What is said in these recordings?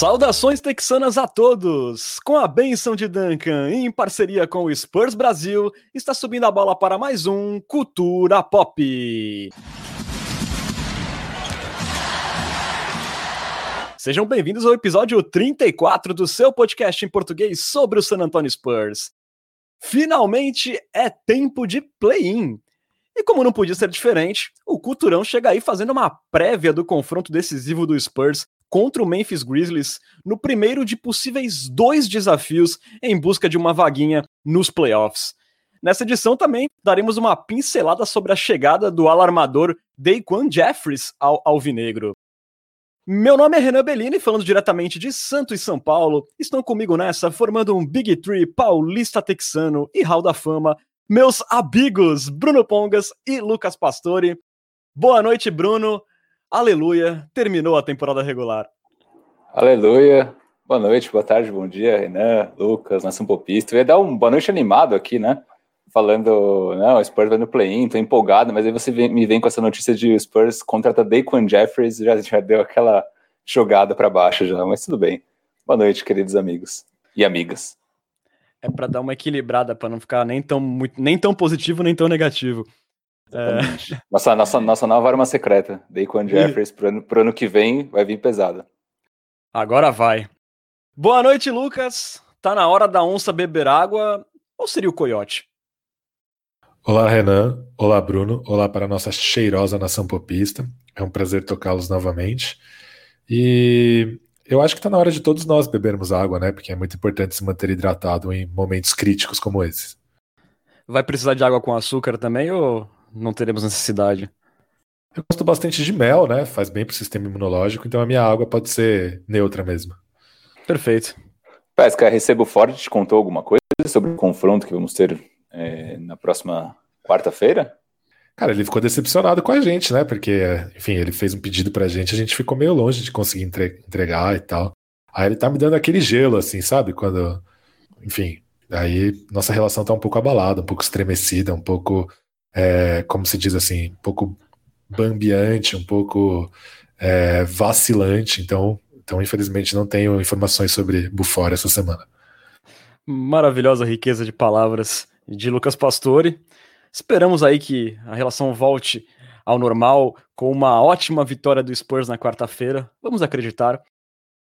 Saudações texanas a todos! Com a benção de Duncan, em parceria com o Spurs Brasil, está subindo a bola para mais um Cultura Pop. Sejam bem-vindos ao episódio 34 do seu podcast em português sobre o San Antonio Spurs. Finalmente é tempo de play-in. E como não podia ser diferente, o Culturão chega aí fazendo uma prévia do confronto decisivo do Spurs contra o Memphis Grizzlies no primeiro de possíveis dois desafios em busca de uma vaguinha nos playoffs. Nessa edição também daremos uma pincelada sobre a chegada do alarmador Daquan Jeffries ao Alvinegro. Meu nome é Renan Bellini, falando diretamente de Santos e São Paulo. Estão comigo nessa, formando um Big Tree paulista texano e Hall da Fama, meus amigos Bruno Pongas e Lucas Pastore. Boa noite, Bruno. Aleluia, terminou a temporada regular. Aleluia. Boa noite, boa tarde, bom dia, Renan, Lucas, Nação Popista. Eu ia dar um boa noite animado aqui, né? Falando, não, o Spurs vai no play-in, tô empolgado, mas aí você vem, me vem com essa notícia de o Spurs contrata Daquan Jeffries, já, já deu aquela jogada para baixo já, mas tudo bem. Boa noite, queridos amigos e amigas. É para dar uma equilibrada, para não ficar nem tão, muito, nem tão positivo, nem tão negativo. É... Nossa, nossa, nossa nova arma secreta, Daquan Jeffries, pro ano, pro ano que vem vai vir pesada. Agora vai. Boa noite, Lucas. Tá na hora da onça beber água ou seria o coiote? Olá, Renan. Olá, Bruno. Olá para a nossa cheirosa nação popista. É um prazer tocá-los novamente. E eu acho que está na hora de todos nós bebermos água, né? Porque é muito importante se manter hidratado em momentos críticos como esses. Vai precisar de água com açúcar também ou não teremos necessidade? Eu gosto bastante de mel, né? Faz bem para o sistema imunológico, então a minha água pode ser neutra mesmo. Perfeito. Pesca, recebo forte te contou alguma coisa sobre o confronto que vamos ter é, na próxima quarta-feira? Cara, ele ficou decepcionado com a gente, né? Porque, enfim, ele fez um pedido pra gente, a gente ficou meio longe de conseguir entregar e tal. Aí ele tá me dando aquele gelo, assim, sabe? Quando. Enfim, aí nossa relação tá um pouco abalada, um pouco estremecida, um pouco. É, como se diz assim, um pouco bambiante, um pouco é, vacilante. Então, então, infelizmente, não tenho informações sobre Bufora essa semana. Maravilhosa riqueza de palavras de Lucas Pastore. Esperamos aí que a relação volte ao normal com uma ótima vitória do Spurs na quarta-feira. Vamos acreditar.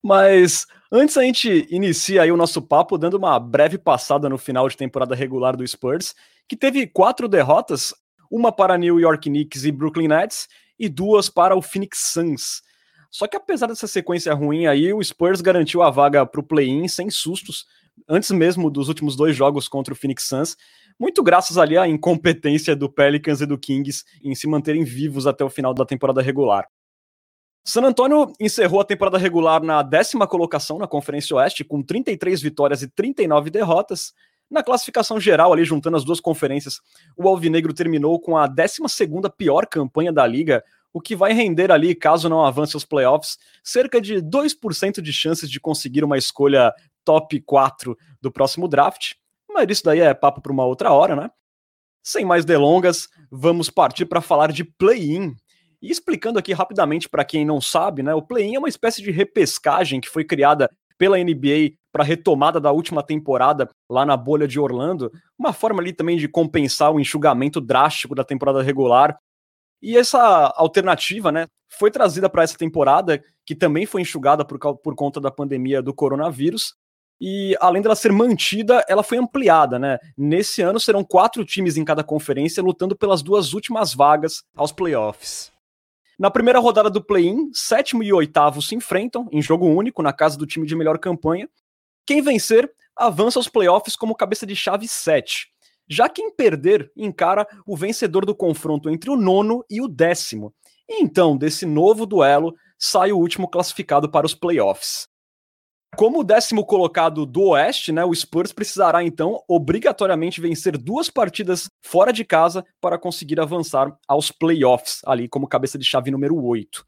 Mas antes a gente inicia aí o nosso papo dando uma breve passada no final de temporada regular do Spurs, que teve quatro derrotas, uma para New York Knicks e Brooklyn Nets e duas para o Phoenix Suns. Só que apesar dessa sequência ruim aí, o Spurs garantiu a vaga para o play-in sem sustos, antes mesmo dos últimos dois jogos contra o Phoenix Suns, muito graças ali à incompetência do Pelicans e do Kings em se manterem vivos até o final da temporada regular. San Antonio encerrou a temporada regular na décima colocação na Conferência Oeste, com 33 vitórias e 39 derrotas. Na classificação geral, ali juntando as duas conferências, o Alvinegro terminou com a 12 pior campanha da liga, o que vai render ali, caso não avance os playoffs, cerca de 2% de chances de conseguir uma escolha top 4 do próximo draft mas isso daí é papo para uma outra hora, né? Sem mais delongas, vamos partir para falar de play-in. E explicando aqui rapidamente para quem não sabe, né? O play-in é uma espécie de repescagem que foi criada pela NBA para retomada da última temporada lá na bolha de Orlando, uma forma ali também de compensar o enxugamento drástico da temporada regular. E essa alternativa, né, foi trazida para essa temporada, que também foi enxugada por, por conta da pandemia do coronavírus, e além dela ser mantida, ela foi ampliada, né? Nesse ano serão quatro times em cada conferência lutando pelas duas últimas vagas aos playoffs. Na primeira rodada do play-in, sétimo e oitavo se enfrentam em jogo único na casa do time de melhor campanha. Quem vencer avança aos playoffs como cabeça de chave 7. Já quem perder encara o vencedor do confronto entre o nono e o décimo. E então, desse novo duelo, sai o último classificado para os playoffs. Como décimo colocado do Oeste, né, o Spurs precisará então obrigatoriamente vencer duas partidas fora de casa para conseguir avançar aos playoffs, ali como cabeça de chave número 8.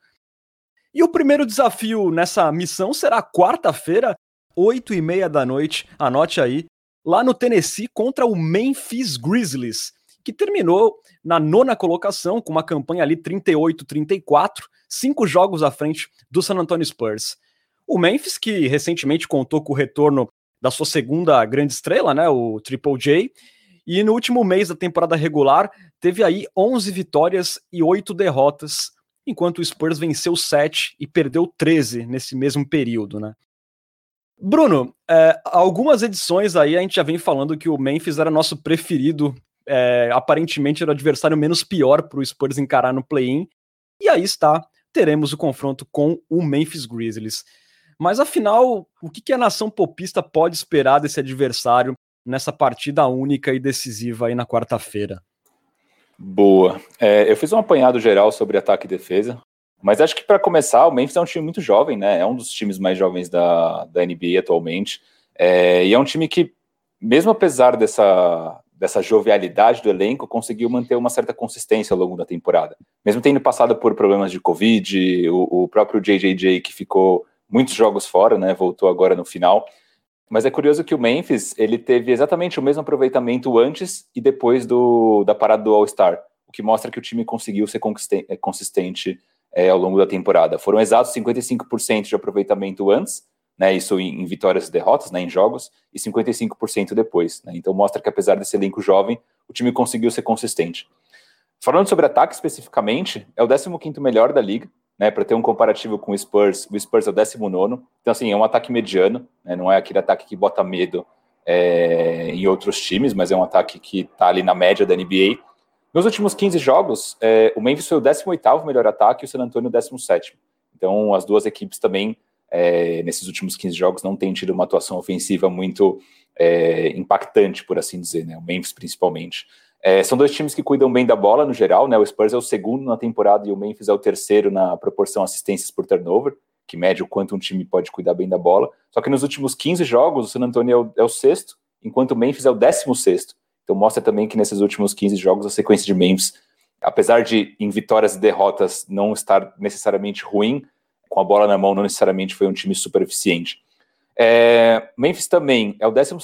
E o primeiro desafio nessa missão será quarta-feira, 8 e meia da noite, anote aí, lá no Tennessee contra o Memphis Grizzlies, que terminou na nona colocação com uma campanha ali 38-34, cinco jogos à frente do San Antonio Spurs. O Memphis, que recentemente contou com o retorno da sua segunda grande estrela, né, o Triple J, e no último mês da temporada regular teve aí 11 vitórias e 8 derrotas, enquanto o Spurs venceu 7 e perdeu 13 nesse mesmo período, né? Bruno, é, algumas edições aí a gente já vem falando que o Memphis era nosso preferido, é, aparentemente era o adversário menos pior para o Spurs encarar no play-in, e aí está, teremos o confronto com o Memphis Grizzlies. Mas afinal, o que, a nação popista pode esperar desse adversário nessa partida única e decisiva aí na quarta-feira? Boa. É, eu fiz um apanhado geral sobre ataque e defesa, mas acho que para começar, o Memphis é um time muito jovem, né? É um dos times mais jovens da, da NBA atualmente. É, e é um time que, mesmo apesar dessa, dessa jovialidade do elenco, conseguiu manter uma certa consistência ao longo da temporada. Mesmo tendo passado por problemas de Covid, o, o próprio JJJ que ficou muitos jogos fora, né? Voltou agora no final. Mas é curioso que o Memphis ele teve exatamente o mesmo aproveitamento antes e depois do, da parada do All-Star, o que mostra que o time conseguiu ser consistente é, ao longo da temporada. Foram exatos 55% de aproveitamento antes, né, isso em, em, vitórias e derrotas, né, em jogos, e 55% depois. Né, então mostra que apesar desse elenco jovem, o time conseguiu ser consistente. Falando sobre ataque especificamente, é o 15º melhor da liga, né, para ter um comparativo com o Spurs, o Spurs é o 19 então assim, é um ataque mediano, né, não é aquele ataque que bota medo é, em outros times, mas é um ataque que está ali na média da NBA, nos últimos 15 jogos, é, o Memphis foi o 18º melhor ataque e o San Antonio o 17º. Então, as duas equipes também, é, nesses últimos 15 jogos, não têm tido uma atuação ofensiva muito é, impactante, por assim dizer, né? O Memphis, principalmente. É, são dois times que cuidam bem da bola, no geral, né? O Spurs é o segundo na temporada e o Memphis é o terceiro na proporção assistências por turnover, que mede o quanto um time pode cuidar bem da bola. Só que nos últimos 15 jogos, o San Antonio é o, é o sexto, enquanto o Memphis é o décimo sexto. Então mostra também que nesses últimos 15 jogos a sequência de Memphis, apesar de em vitórias e derrotas não estar necessariamente ruim, com a bola na mão não necessariamente foi um time super eficiente. É, Memphis também é o 12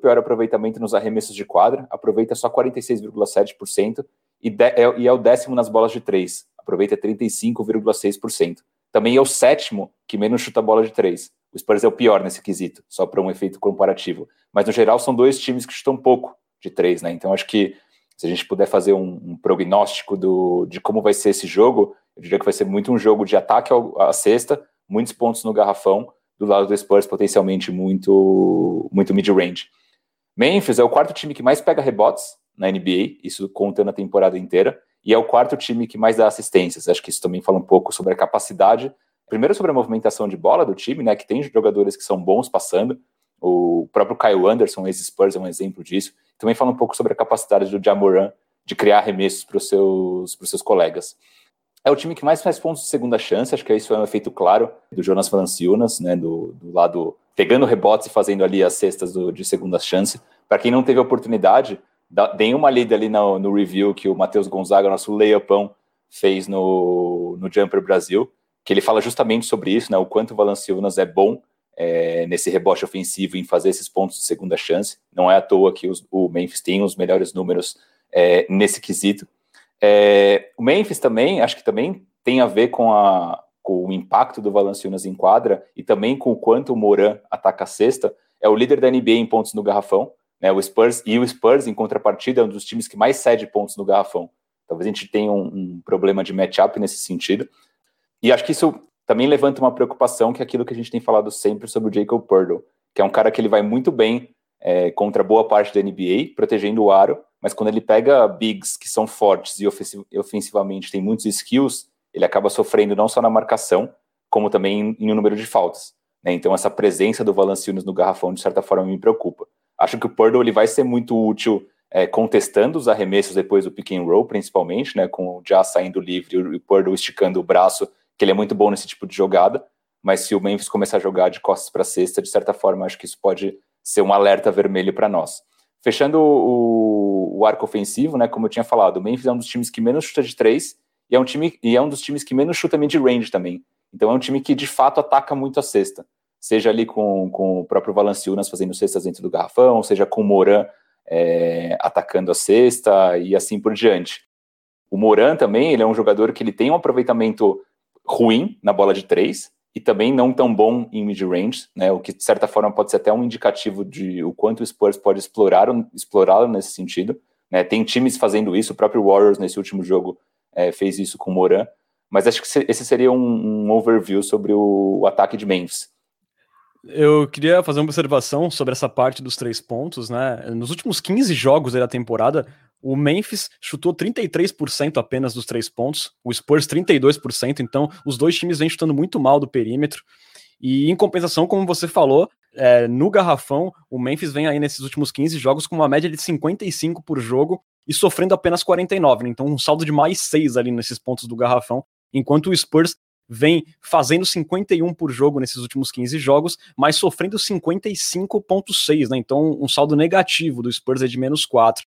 pior aproveitamento nos arremessos de quadra, aproveita só 46,7% e, é, e é o décimo nas bolas de três, aproveita 35,6%. Também é o sétimo que menos chuta bola de três. O Spurs é o pior nesse quesito, só para um efeito comparativo. Mas no geral são dois times que chutam pouco, de três, né? Então acho que se a gente puder fazer um, um, prognóstico do, de como vai ser esse jogo, eu diria que vai ser muito um jogo de ataque à cesta, muitos pontos no garrafão, do lado do Spurs potencialmente muito, muito mid-range. Memphis é o quarto time que mais pega rebotes na NBA, isso contando a temporada inteira, e é o quarto time que mais dá assistências. Acho que isso também fala um pouco sobre a capacidade, primeiro sobre a movimentação de bola do time, né, que tem jogadores que são bons passando, o próprio Kyle Anderson, ex-Spurs, é um exemplo disso. Também fala um pouco sobre a capacidade do Jamoran de criar arremessos para os seus, seus colegas. É o time que mais faz pontos de segunda chance, acho que isso é um efeito claro do Jonas Valanciunas, né, do, do lado pegando rebotes e fazendo ali as cestas do, de segunda chance. Para quem não teve oportunidade, dá, uma lida ali no, no review que o Matheus Gonzaga, nosso layupão, fez no, no Jumper Brasil, que ele fala justamente sobre isso, né, o quanto o Valanciunas é bom é, nesse rebote ofensivo em fazer esses pontos de segunda chance. Não é à toa que os, o Memphis tem os melhores números é, nesse quesito. É, o Memphis também, acho que também tem a ver com, a, com o impacto do Valanciunas em quadra e também com o quanto o Moran ataca a cesta. É o líder da NBA em pontos no garrafão. Né, o Spurs e o Spurs, em contrapartida, é um dos times que mais cede pontos no garrafão. Talvez a gente tenha um, um problema de matchup nesse sentido. E acho que isso também levanta uma preocupação que é aquilo que a gente tem falado sempre sobre o Jacob Purtle, que é um cara que ele vai muito bem é, contra boa parte da NBA, protegendo o aro, mas quando ele pega bigs que são fortes e ofensivamente tem muitos skills, ele acaba sofrendo não só na marcação, como também em um número de faltas. Né? Então essa presença do Valanciunas no garrafão, de certa forma, me preocupa. Acho que o Purtle ele vai ser muito útil é, contestando os arremessos depois do pick and roll, principalmente, né, com o Já saindo livre e o Purtle esticando o braço que ele é muito bom nesse tipo de jogada, mas se o Memphis começar a jogar de costas para cesta, de certa forma, acho que isso pode ser um alerta vermelho para nós. Fechando o, o, arco ofensivo, né, como eu tinha falado, o Memphis é um dos times que menos chuta de três e é um time e é um dos times que menos chuta mid-range também. Então é um time que de fato ataca muito a cesta, seja ali com, com o próprio Valanciunas fazendo cestas dentro do garrafão, seja com o Moran é, atacando a cesta e assim por diante. O Moran também, ele é um jogador que ele tem um aproveitamento ruim na bola de três, e também não tão bom em mid-range, né? O que de certa forma pode ser até um indicativo de o quanto o Spurs pode explorar explorá-lo nesse sentido. Né? Tem times fazendo isso, o próprio Warriors nesse último jogo é, fez isso com o Moran. Mas acho que esse seria um, um overview sobre o, o ataque de Memphis. Eu queria fazer uma observação sobre essa parte dos três pontos, né? Nos últimos 15 jogos da temporada, o Memphis chutou 33% apenas dos três pontos, o Spurs 32%, então os dois times vêm chutando muito mal do perímetro. E em compensação, como você falou, é, no garrafão, o Memphis vem aí nesses últimos 15 jogos com uma média de 55 por jogo e sofrendo apenas 49, né? então um saldo de mais 6 ali nesses pontos do garrafão, enquanto o Spurs vem fazendo 51 por jogo nesses últimos 15 jogos, mas sofrendo 55.6, né? Então um saldo negativo do Spurs é de menos 4.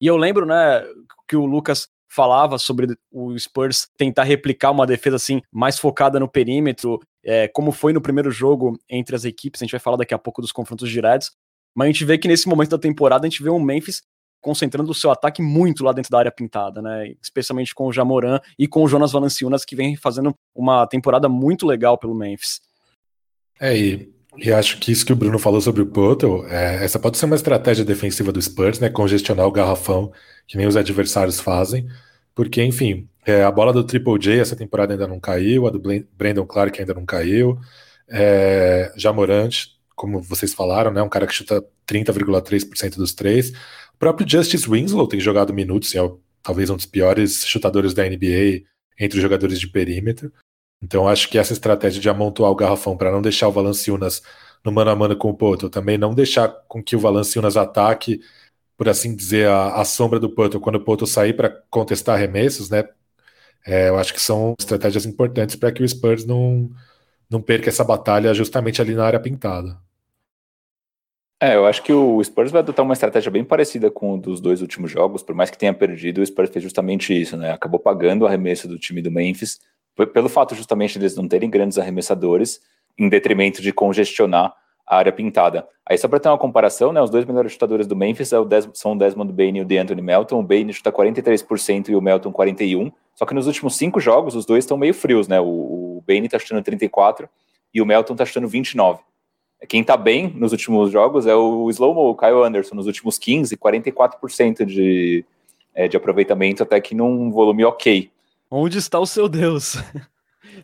E eu lembro, né, que o Lucas falava sobre o Spurs tentar replicar uma defesa assim mais focada no perímetro, é, como foi no primeiro jogo entre as equipes. A gente vai falar daqui a pouco dos confrontos diretos, mas a gente vê que nesse momento da temporada a gente vê um Memphis concentrando o seu ataque muito lá dentro da área pintada, né? Especialmente com o Jamoran e com o Jonas Valanciunas, que vem fazendo uma temporada muito legal pelo Memphis. É, e, e acho que isso que o Bruno falou sobre o Potel, é, essa pode ser uma estratégia defensiva do Spurs, né? Congestionar o garrafão, que nem os adversários fazem, porque, enfim, é, a bola do Triple J essa temporada ainda não caiu, a do Brandon Clark ainda não caiu, é, Jamorant, como vocês falaram, né? Um cara que chuta 30,3% dos três. O próprio Justice Winslow tem jogado minutos, é talvez um dos piores chutadores da NBA entre os jogadores de perímetro. Então acho que essa estratégia de amontoar o garrafão para não deixar o Valanciunas no mano a mano com o Poto, também não deixar com que o Valanciunas ataque, por assim dizer, a, a sombra do Poto quando o Poto sair para contestar arremessos, né? É, eu acho que são estratégias importantes para que o Spurs não, não perca essa batalha justamente ali na área pintada. É, eu acho que o Spurs vai adotar uma estratégia bem parecida com o dos dois últimos jogos, por mais que tenha perdido, o Spurs fez justamente isso, né? Acabou pagando o arremesso do time do Memphis, pelo fato justamente deles não terem grandes arremessadores, em detrimento de congestionar a área pintada. Aí só para ter uma comparação, né, os dois melhores chutadores do Memphis é são o Desmond Bain e o DeAnthony Melton. O Bain chuta 43% e o Melton 41%. Só que nos últimos cinco jogos, os dois estão meio frios, né? O, o Bain está chutando 34% e o Melton está chutando 29%. Quem está bem nos últimos jogos é o Slow-Mo, o Kyle Anderson, nos últimos 15, 44% de, é, de aproveitamento, até que num volume ok. Onde está o seu Deus?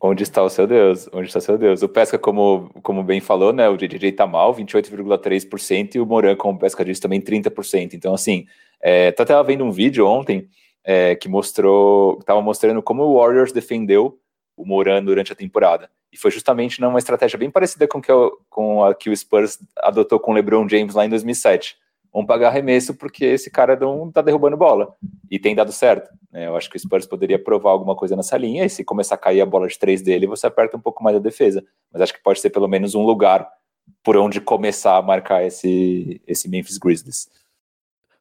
Onde está o seu Deus? Onde está o seu Deus? O Pesca, como, como bem falou, né? O JJ tá mal, 28,3%, e o Moran, como o Pesca disse, também 30%. Então, assim, é, tô até vendo um vídeo ontem é, que mostrou, estava mostrando como o Warriors defendeu o Moran durante a temporada. E foi justamente numa estratégia bem parecida com, que eu, com a que o Spurs adotou com o LeBron James lá em 2007. Vamos pagar arremesso porque esse cara não tá derrubando bola. E tem dado certo. Né? Eu acho que o Spurs poderia provar alguma coisa nessa linha. E se começar a cair a bola de três dele, você aperta um pouco mais a defesa. Mas acho que pode ser pelo menos um lugar por onde começar a marcar esse, esse Memphis Grizzlies.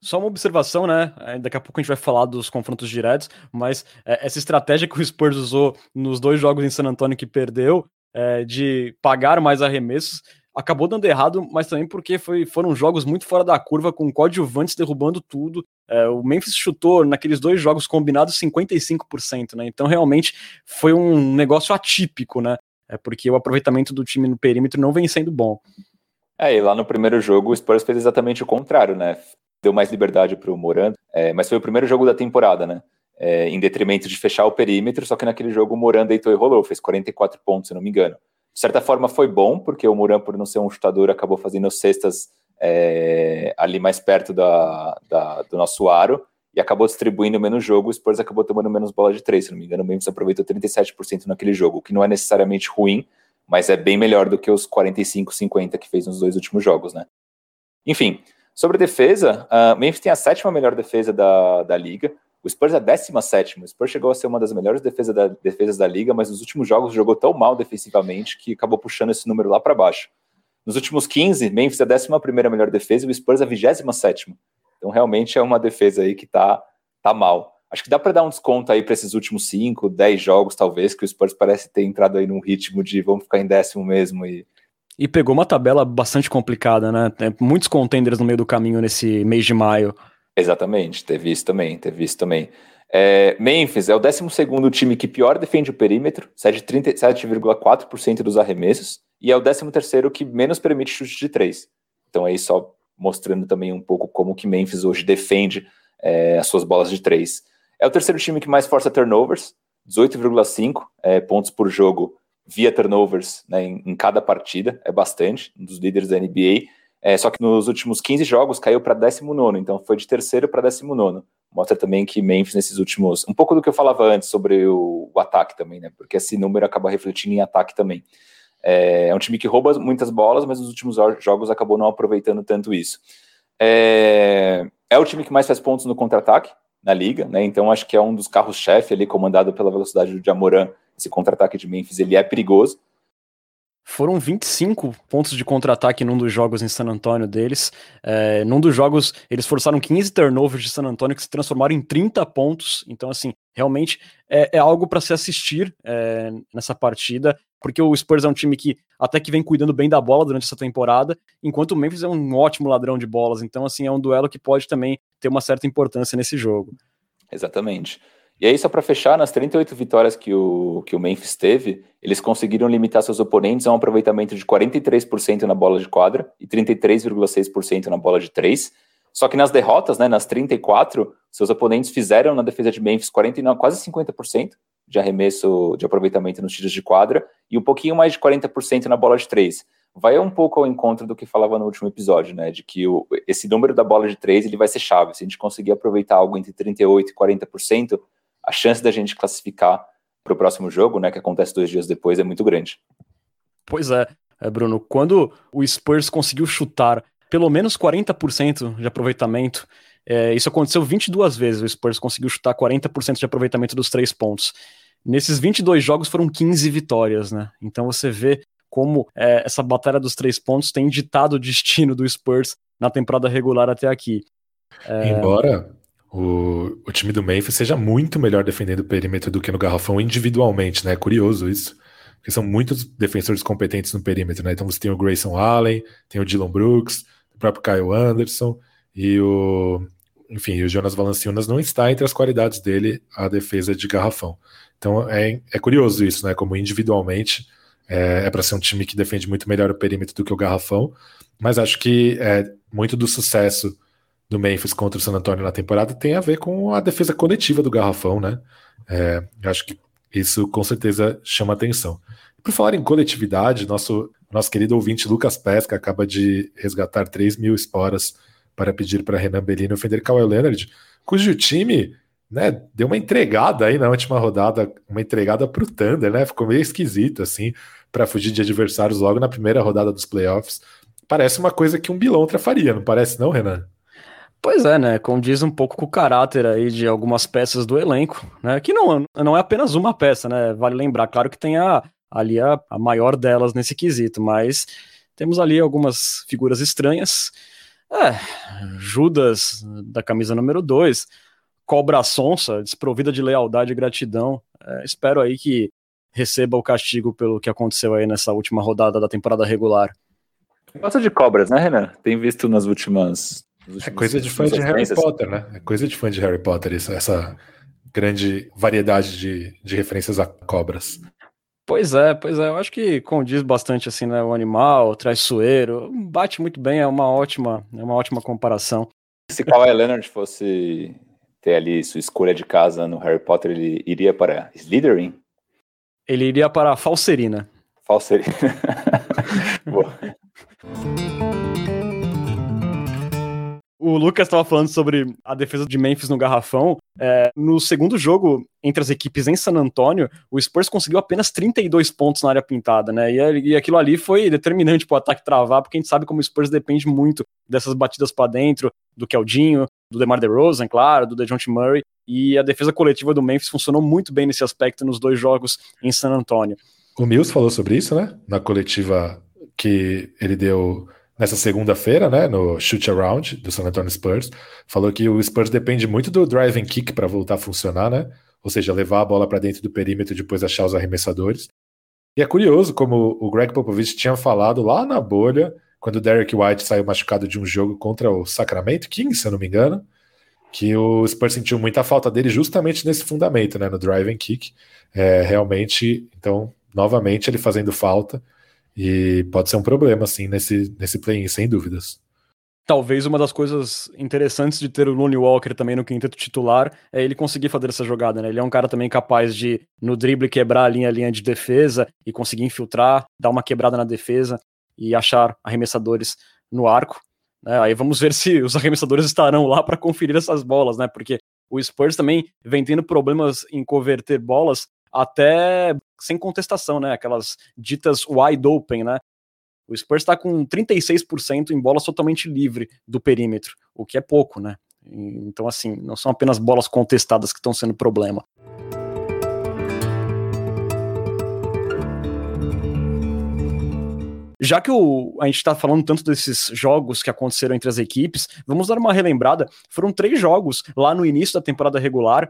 Só uma observação, né? É, daqui a pouco a gente vai falar dos confrontos diretos, mas é, essa estratégia que o Spurs usou nos dois jogos em San Antonio que perdeu, é, de pagar mais arremessos, acabou dando errado, mas também porque foi, foram jogos muito fora da curva, com coadjuvantes derrubando tudo. É, o Memphis chutou naqueles dois jogos combinados 55%, né? Então realmente foi um negócio atípico, né? É porque o aproveitamento do time no perímetro não vem sendo bom. É, e lá no primeiro jogo o Spurs fez exatamente o contrário, né? deu mais liberdade para o Morando, é, mas foi o primeiro jogo da temporada, né? É, em detrimento de fechar o perímetro, só que naquele jogo o Moran deitou e rolou, fez 44 pontos, se não me engano. De certa forma foi bom, porque o Moran, por não ser um chutador, acabou fazendo cestas é, ali mais perto da, da, do nosso aro e acabou distribuindo menos jogo. O Spurs acabou tomando menos bola de três, se não me engano. O Memphis aproveitou 37% naquele jogo, o que não é necessariamente ruim, mas é bem melhor do que os 45, 50 que fez nos dois últimos jogos, né? Enfim, Sobre defesa, uh, Memphis tem a sétima melhor defesa da, da liga. O Spurs é a décima sétima. O Spurs chegou a ser uma das melhores defesas da, defesas da liga, mas nos últimos jogos jogou tão mal defensivamente que acabou puxando esse número lá para baixo. Nos últimos 15, Memphis é a décima primeira melhor defesa e o Spurs é a vigésima sétima. Então realmente é uma defesa aí que tá, tá mal. Acho que dá para dar um desconto aí para esses últimos 5, 10 jogos, talvez, que o Spurs parece ter entrado aí num ritmo de vamos ficar em décimo mesmo e e pegou uma tabela bastante complicada, né? Tem muitos contenders no meio do caminho nesse mês de maio. Exatamente, teve isso também, teve isso também. É, Memphis é o 12 time que pior defende o perímetro, cede 37,4% dos arremessos, e é o 13 que menos permite chute de três. Então aí só mostrando também um pouco como que Memphis hoje defende é, as suas bolas de três. É o terceiro time que mais força turnovers, 18,5 é, pontos por jogo via turnovers né, em, em, cada partida, é bastante, um dos líderes da NBA. É, só que nos últimos 15 jogos caiu para 19, então foi de terceiro para 19. Mostra também que Memphis, nesses últimos. Um pouco do que eu falava antes sobre o, o ataque também, né? Porque esse número acaba refletindo em ataque também. É, é, um time que rouba muitas bolas, mas nos últimos jogos acabou não aproveitando tanto isso. É, é o time que mais faz pontos no contra-ataque na liga, né? Então acho que é um dos carros-chefe ali, comandado pela velocidade do Jamoran. Esse contra-ataque de Memphis ele é perigoso. Foram 25 pontos de contra-ataque num dos jogos em San Antônio deles. É, num dos jogos, eles forçaram 15 turnovers de San Antônio que se transformaram em 30 pontos. Então, assim, realmente é, é algo para se assistir é, nessa partida, porque o Spurs é um time que até que vem cuidando bem da bola durante essa temporada, enquanto o Memphis é um ótimo ladrão de bolas. Então, assim, é um duelo que pode também ter uma certa importância nesse jogo. Exatamente. E aí, só para fechar, nas 38 vitórias que o, que o Memphis teve, eles conseguiram limitar seus oponentes a um aproveitamento de 43% na bola de quadra e 33,6% na bola de três. Só que nas derrotas, né, nas 34, seus oponentes fizeram na defesa de Memphis 49, quase 50% de arremesso de aproveitamento nos tiros de quadra e um pouquinho mais de 40% na bola de três. Vai um pouco ao encontro do que falava no último episódio, né? De que o, esse número da bola de três ele vai ser chave. Se a gente conseguir aproveitar algo entre 38% e 40%, a chance da gente classificar para o próximo jogo, né, que acontece dois dias depois, é muito grande. Pois é, é, Bruno. Quando o Spurs conseguiu chutar pelo menos 40% de aproveitamento, é, isso aconteceu 22 vezes. O Spurs conseguiu chutar 40% de aproveitamento dos três pontos. Nesses 22 jogos foram 15 vitórias, né? Então você vê como é, essa batalha dos três pontos tem ditado o destino do Spurs na temporada regular até aqui. É... Embora o, o time do Memphis seja muito melhor defendendo o perímetro do que no garrafão individualmente, né? É curioso isso. Porque são muitos defensores competentes no perímetro, né? Então você tem o Grayson Allen, tem o Dylan Brooks, o próprio Kyle Anderson e o. Enfim, o Jonas Valanciunas não está entre as qualidades dele a defesa de garrafão. Então é, é curioso isso, né? Como individualmente é, é para ser um time que defende muito melhor o perímetro do que o garrafão, mas acho que é, muito do sucesso do Memphis contra o San Antonio na temporada tem a ver com a defesa coletiva do Garrafão, né? É, acho que isso com certeza chama atenção. Por falar em coletividade, nosso, nosso querido ouvinte Lucas Pesca acaba de resgatar 3 mil esporas para pedir para Renan Bellini ofender Kawhi Leonard, cujo time né, deu uma entregada aí na última rodada, uma entregada para o Thunder, né? Ficou meio esquisito assim, para fugir de adversários logo na primeira rodada dos playoffs. Parece uma coisa que um Bilontra faria, não parece não, Renan? Pois é, né? Condiz um pouco com o caráter aí de algumas peças do elenco, né? Que não, não é apenas uma peça, né? Vale lembrar, claro que tem a, ali a, a maior delas nesse quesito, mas temos ali algumas figuras estranhas. É, Judas da camisa número 2, Cobra Sonsa, desprovida de lealdade e gratidão. É, espero aí que receba o castigo pelo que aconteceu aí nessa última rodada da temporada regular. Gosta de cobras, né, Renan? Tem visto nas últimas é coisa de fã de Harry Potter, né? É coisa de fã de Harry Potter, isso, essa grande variedade de, de referências a cobras. Pois é, pois é, eu acho que condiz bastante assim, né? O animal, o traiçoeiro, bate muito bem, é uma ótima, é uma ótima comparação. Se Kawhi Leonard fosse ter ali sua escolha de casa no Harry Potter, ele iria para Slytherin? Ele iria para Falserina. Falserina. Boa. O Lucas estava falando sobre a defesa de Memphis no garrafão. É, no segundo jogo entre as equipes em San Antônio, o Spurs conseguiu apenas 32 pontos na área pintada, né? E, e aquilo ali foi determinante para o ataque travar, porque a gente sabe como o Spurs depende muito dessas batidas para dentro, do Keldinho, do DeMar DeRozan, claro, do DeJounte Murray. E a defesa coletiva do Memphis funcionou muito bem nesse aspecto nos dois jogos em San Antônio. O Mills falou sobre isso, né? Na coletiva que ele deu nessa segunda-feira, né, no shoot around do San Antonio Spurs, falou que o Spurs depende muito do driving kick para voltar a funcionar, né? Ou seja, levar a bola para dentro do perímetro e depois achar os arremessadores. E é curioso como o Greg Popovich tinha falado lá na bolha, quando o Derek White saiu machucado de um jogo contra o Sacramento Kings, se eu não me engano, que o Spurs sentiu muita falta dele justamente nesse fundamento, né, no drive and kick. É, realmente, então, novamente ele fazendo falta e pode ser um problema assim nesse nesse play-in, sem dúvidas. Talvez uma das coisas interessantes de ter o Looney Walker também no quinteto titular é ele conseguir fazer essa jogada, né? Ele é um cara também capaz de, no drible, quebrar a linha, a linha de defesa e conseguir infiltrar, dar uma quebrada na defesa e achar arremessadores no arco. Né? Aí vamos ver se os arremessadores estarão lá para conferir essas bolas, né? Porque o Spurs também vem tendo problemas em converter bolas até sem contestação, né? Aquelas ditas wide open, né? O Spurs está com 36% em bolas totalmente livre do perímetro, o que é pouco, né? Então, assim, não são apenas bolas contestadas que estão sendo problema. Já que o, a gente está falando tanto desses jogos que aconteceram entre as equipes, vamos dar uma relembrada. Foram três jogos lá no início da temporada regular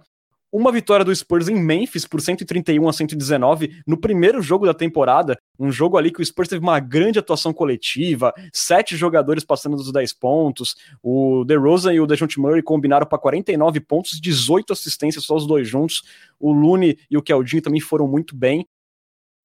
uma vitória do Spurs em Memphis por 131 a 119 no primeiro jogo da temporada, um jogo ali que o Spurs teve uma grande atuação coletiva, sete jogadores passando dos 10 pontos, o DeRozan e o DeJounte Murray combinaram para 49 pontos, 18 assistências só os dois juntos, o Looney e o Keldinho também foram muito bem,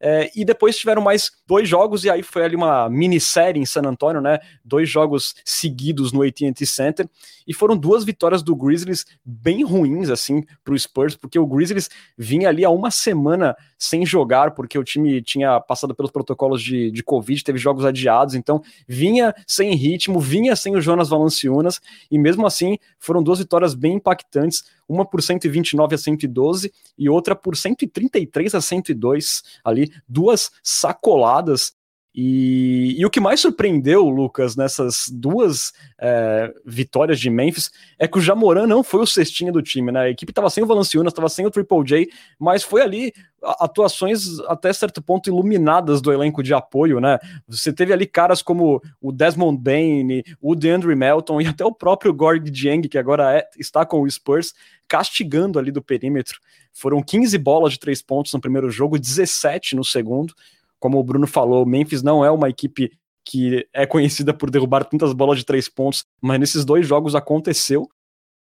é, e depois tiveram mais dois jogos, e aí foi ali uma minissérie em San Antonio, né? Dois jogos seguidos no AT&T Center, e foram duas vitórias do Grizzlies bem ruins, assim, pro Spurs, porque o Grizzlies vinha ali há uma semana sem jogar, porque o time tinha passado pelos protocolos de, de Covid, teve jogos adiados, então vinha sem ritmo, vinha sem o Jonas Valanciunas, e mesmo assim foram duas vitórias bem impactantes, uma por 129 a 112 e outra por 133 a 102, ali, duas sacoladas e, e, o que mais surpreendeu, Lucas, nessas duas é, vitórias de Memphis é que o Jamoran não foi o cestinha do time, né? A equipe estava sem o Valanciunas, estava sem o Triple J, mas foi ali atuações até certo ponto iluminadas do elenco de apoio, né? Você teve ali caras como o Desmond Bain, o DeAndre Melton e até o próprio Gorg Dieng, que agora é, está com o Spurs, castigando ali do perímetro. Foram 15 bolas de três pontos no primeiro jogo, 17 no segundo como o Bruno falou, o Memphis não é uma equipe que é conhecida por derrubar tantas bolas de três pontos, mas nesses dois jogos aconteceu.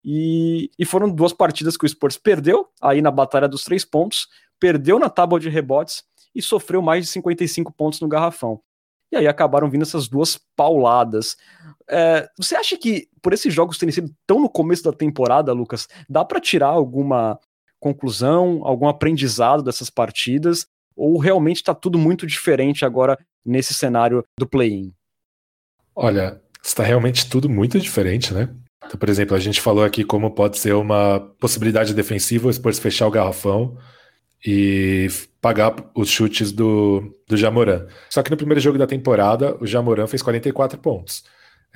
E, e foram duas partidas que o Spurs perdeu aí na batalha dos três pontos, perdeu na tábua de rebotes e sofreu mais de 55 pontos no garrafão. E aí acabaram vindo essas duas pauladas. É, você acha que, por esses jogos terem sido tão no começo da temporada, Lucas, dá para tirar alguma conclusão, algum aprendizado dessas partidas? Ou realmente está tudo muito diferente agora nesse cenário do play-in? Olha, está realmente tudo muito diferente, né? Então, por exemplo, a gente falou aqui como pode ser uma possibilidade defensiva o Spurs fechar o garrafão e pagar os chutes do, do Jamoran. Só que no primeiro jogo da temporada, o Jamoran fez 44 pontos.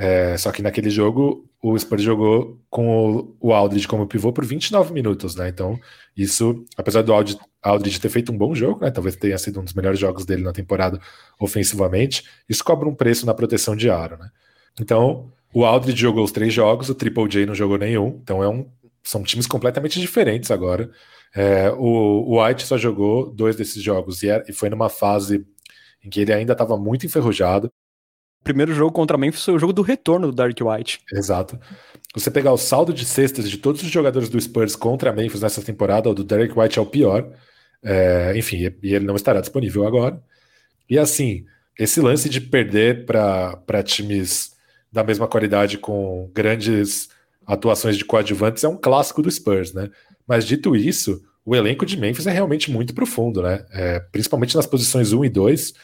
É, só que naquele jogo, o Spurs jogou com o, Aldridge como pivô por 29 minutos, né? Então, isso, apesar do Aldridge ter feito um bom jogo, né? Talvez tenha sido um dos melhores jogos dele na temporada ofensivamente, isso cobra um preço na proteção de aro, né? Então, o Aldridge jogou os três jogos, o Triple J não jogou nenhum, então é um, são times completamente diferentes agora. É, o, o, White só jogou dois desses jogos e, é, e foi numa fase em que ele ainda estava muito enferrujado primeiro jogo contra Memphis foi o jogo do retorno do Derek White. Exato. Você pegar o saldo de cestas de todos os jogadores do Spurs contra Memphis nessa temporada, o do Derek White é o pior. É, enfim, e ele não estará disponível agora. E assim, esse lance de perder para times da mesma qualidade com grandes atuações de coadjuvantes é um clássico do Spurs, né? Mas dito isso, o elenco de Memphis é realmente muito profundo, né? É, principalmente nas posições 1 e 2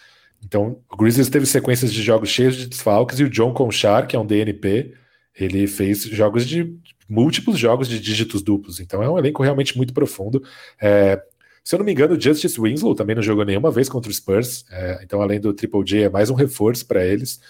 então, o Grizzlies teve sequências de jogos cheios de desfalques e o John Conchar, que é um DNP, ele fez jogos de múltiplos jogos de dígitos duplos. Então, é um elenco realmente muito profundo. É, se eu não me engano, o Justice Winslow também não jogou nenhuma vez contra o Spurs. É, então, além do Triple J, é mais um reforço para eles.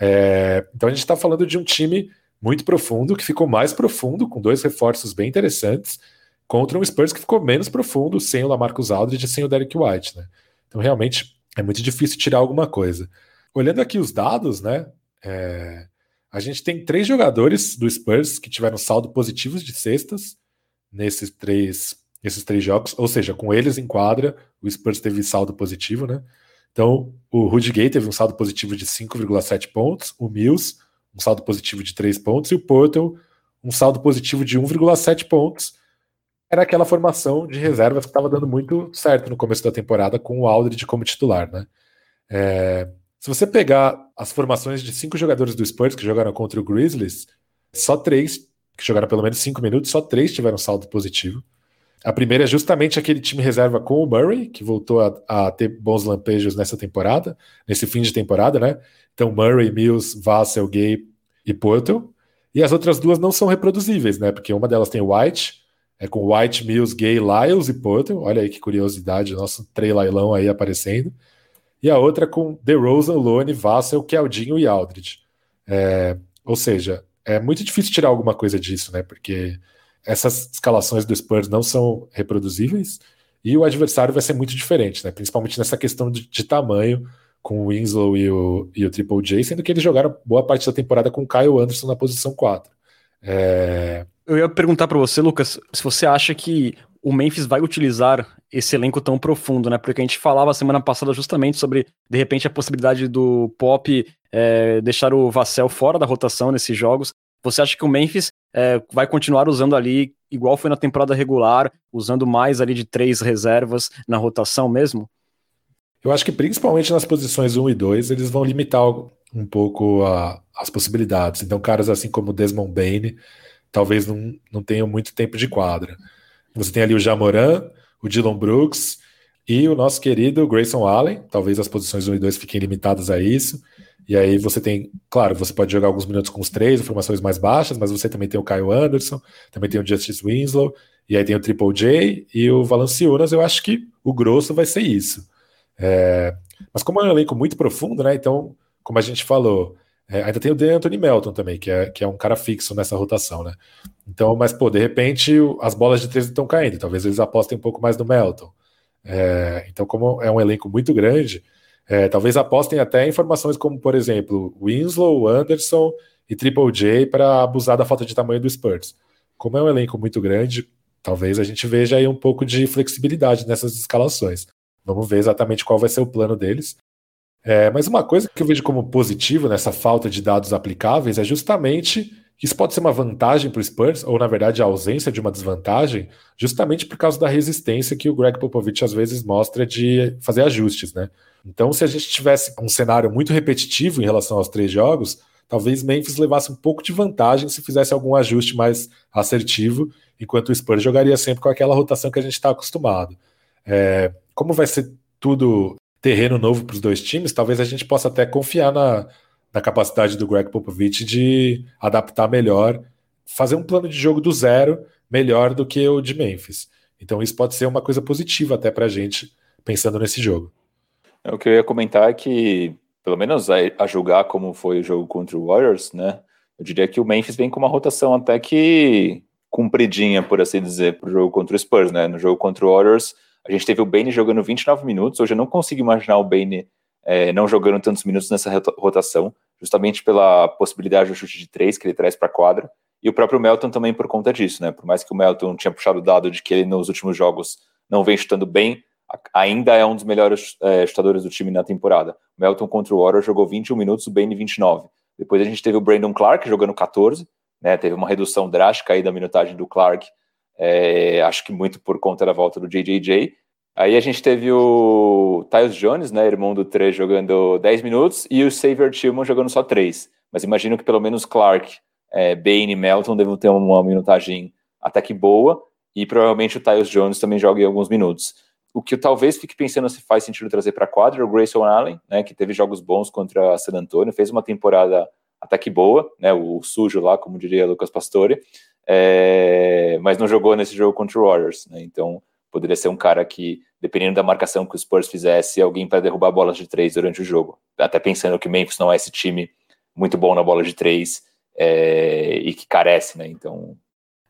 É, então, a gente está falando de um time muito profundo, que ficou mais profundo, com dois reforços bem interessantes, contra um Spurs que ficou menos profundo, sem o Lamarcus Aldridge e sem o Derek White. Né? Então, realmente, é muito difícil tirar alguma coisa. Olhando aqui os dados, né? É, a gente tem três jogadores do Spurs que tiveram saldo positivos de cestas nesses três, nesses três jogos, ou seja, com eles em quadra, o Spurs teve saldo positivo, né? Então, o Rudy Gay teve um saldo positivo de 5,7 pontos, o Mills um saldo positivo de 3 pontos e o Portal um saldo positivo de 1,7 pontos. Era aquela formação de reservas que estava dando muito certo no começo da temporada com o Aldridge como titular, né? É, se você pegar as formações de cinco jogadores do Spurs que jogaram contra o Grizzlies, só três, que jogaram pelo menos cinco minutos, só três tiveram saldo positivo. A primeira é justamente aquele time reserva com o Murray, que voltou a, a, ter bons lampejos nessa temporada, nesse fim de temporada, né? Então, Murray, Mills, Vassell, Gay e Porto. E as outras duas não são reproduzíveis, né? Porque uma delas tem White, é com White, Mills, Gay, Lyles e Porto. Olha aí que curiosidade, nosso trailailão aí aparecendo. E a outra com DeRozan, Lone, Vassell, Keldinho e Aldridge. É, ou seja, é muito difícil tirar alguma coisa disso, né? Porque essas escalações do Spurs não são reproduzíveis e o adversário vai ser muito diferente, né? Principalmente nessa questão de, de tamanho com o Winslow e o, e o Triple J, sendo que eles jogaram boa parte da temporada com o Kyle Anderson na posição 4. É... Eu ia perguntar para você, Lucas, se você acha que o Memphis vai utilizar esse elenco tão profundo, né? Porque a gente falava semana passada justamente sobre, de repente, a possibilidade do Pop é, deixar o Vassell fora da rotação nesses jogos. Você acha que o Memphis é, vai continuar usando ali, igual foi na temporada regular, usando mais ali de três reservas na rotação mesmo? Eu acho que principalmente nas posições 1 e 2, eles vão limitar um pouco a, as possibilidades. Então, caras assim como Desmond Bain talvez não, não tenham muito tempo de quadra. Você tem ali o Jamoran, o Dylan Brooks e o nosso querido Grayson Allen. Talvez as posições 1 e 2 fiquem limitadas a isso. E aí você tem, claro, você pode jogar alguns minutos com os três, formações mais baixas, mas você também tem o Kyle Anderson, também tem o Justice Winslow, e aí tem o Triple J e o Valanciunas. Eu acho que o grosso vai ser isso. É, mas como é um elenco muito profundo, né? Então, como a gente falou, é, ainda tem o De Anthony Melton também, que é, que é um cara fixo nessa rotação, né? Então, mas, pô, de repente as bolas de três estão caindo, talvez eles apostem um pouco mais no Melton. É, então, como é um elenco muito grande, é, talvez apostem até informações como, por exemplo, Winslow, Anderson e Triple J para abusar da falta de tamanho do Spurs. Como é um elenco muito grande, talvez a gente veja aí um pouco de flexibilidade nessas escalações. Vamos ver exatamente qual vai ser o plano deles. É, mas uma coisa que eu vejo como positivo nessa falta de dados aplicáveis é justamente que isso pode ser uma vantagem para o Spurs, ou na verdade a ausência de uma desvantagem, justamente por causa da resistência que o Greg Popovich às vezes mostra de fazer ajustes, né? Então, se a gente tivesse um cenário muito repetitivo em relação aos três jogos, talvez Memphis levasse um pouco de vantagem se fizesse algum ajuste mais assertivo, enquanto o Spurs jogaria sempre com aquela rotação que a gente está acostumado. É, como vai ser tudo terreno novo para os dois times, talvez a gente possa até confiar na, na capacidade do Greg Popovich de adaptar melhor, fazer um plano de jogo do zero melhor do que o de Memphis. Então isso pode ser uma coisa positiva até para a gente pensando nesse jogo. O que eu ia comentar é que, pelo menos a, a, julgar como foi o jogo contra o Warriors, né? Eu diria que o Memphis vem com uma rotação até que compridinha, por assim dizer, para o jogo contra o Spurs, né? No jogo contra o Warriors, a gente teve o Bane jogando 29 minutos. Hoje eu não consigo imaginar o Bane é, não jogando tantos minutos nessa rotação, justamente pela possibilidade do chute de três que ele traz para a quadra. E o próprio Melton também por conta disso, né? Por mais que o Melton tinha puxado o dado de que ele nos últimos jogos não vem chutando bem, ainda é um dos melhores é, chutadores do time na temporada. O Melton contra o Warriors jogou 21 minutos, o Bane 29. Depois a gente teve o Brandon Clark jogando 14, né, teve uma redução drástica aí da minutagem do Clark, é, acho que muito por conta da volta do JJJ. Aí a gente teve o Tyus Jones, né, irmão do 3, jogando 10 minutos, e o Xavier Tillman jogando só 3. Mas imagino que pelo menos Clark, é, Bane e Melton devem ter uma minutagem até que boa, e provavelmente o Tyus Jones também joga em alguns minutos o que eu talvez fique pensando se faz sentido trazer para a quadra é o Grayson Allen, né, que teve jogos bons contra a San Antonio, fez uma temporada até que boa, né, o sujo lá, como diria Lucas Pastore, é, mas não jogou nesse jogo contra o Warriors, né, então poderia ser um cara que, dependendo da marcação que o Spurs fizesse, alguém para derrubar bolas de três durante o jogo, até pensando que o Memphis não é esse time muito bom na bola de três é, e que carece, né, então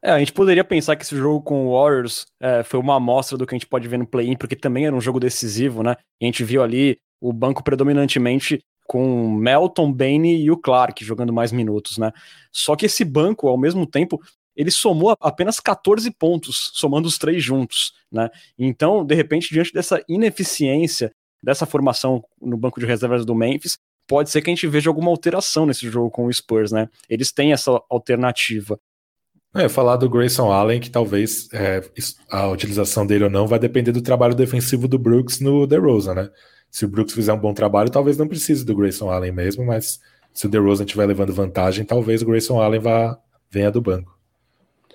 é, a gente poderia pensar que esse jogo com o Warriors é, foi uma amostra do que a gente pode ver no play-in, porque também era um jogo decisivo, né? E a gente viu ali o banco predominantemente com Melton, Bane e o Clark jogando mais minutos, né? Só que esse banco, ao mesmo tempo, ele somou apenas 14 pontos, somando os três juntos, né? Então, de repente, diante dessa ineficiência dessa formação no banco de reservas do Memphis, pode ser que a gente veja alguma alteração nesse jogo com o Spurs, né? Eles têm essa alternativa. É, falar do Grayson Allen, que talvez é, a utilização dele ou não vai depender do trabalho defensivo do Brooks no DeRozan, né? Se o Brooks fizer um bom trabalho, talvez não precise do Grayson Allen mesmo, mas se o DeRozan estiver levando vantagem, talvez o Grayson Allen vá, venha do banco.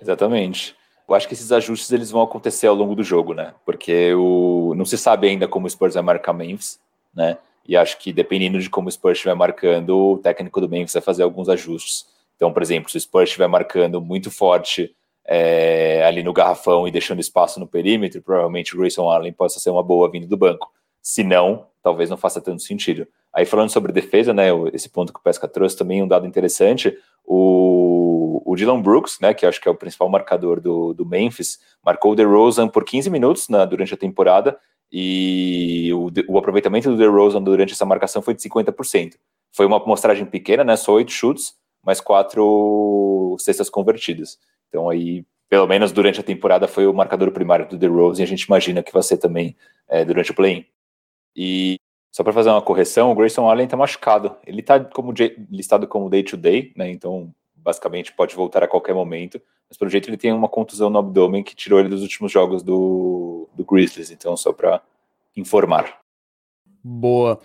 Exatamente. Eu acho que esses ajustes eles vão acontecer ao longo do jogo, né? Porque o, não se sabe ainda como o Spurs vai marcar Memphis, né? E acho que dependendo de como o Spurs estiver marcando, o técnico do Memphis vai fazer alguns ajustes. Então, por exemplo, se o Spurs estiver marcando muito forte é, ali no garrafão e deixando espaço no perímetro, provavelmente o Grayson Allen possa ser uma boa vindo do banco. Se não, talvez não faça tanto sentido. Aí falando sobre defesa, né, esse ponto que o Pesca trouxe também um dado interessante, o, o Dylan Brooks, né, que acho que é o principal marcador do, do Memphis, marcou o DeRozan por 15 minutos na, durante a temporada e o, o aproveitamento do DeRozan durante essa marcação foi de 50%. Foi uma amostragem pequena, né, só oito chutes, mais quatro cestas convertidas. Então aí, pelo menos durante a temporada, foi o marcador primário do Rose e a gente imagina que vai ser também é, durante o play-in. E só para fazer uma correção, o Grayson Allen está machucado. Ele está como listado como day-to-day, né? Então, basicamente, pode voltar a qualquer momento. Mas, pelo jeito, ele tem uma contusão no abdômen que tirou ele dos últimos jogos do, do Grizzlies. Então, só para informar. Boa.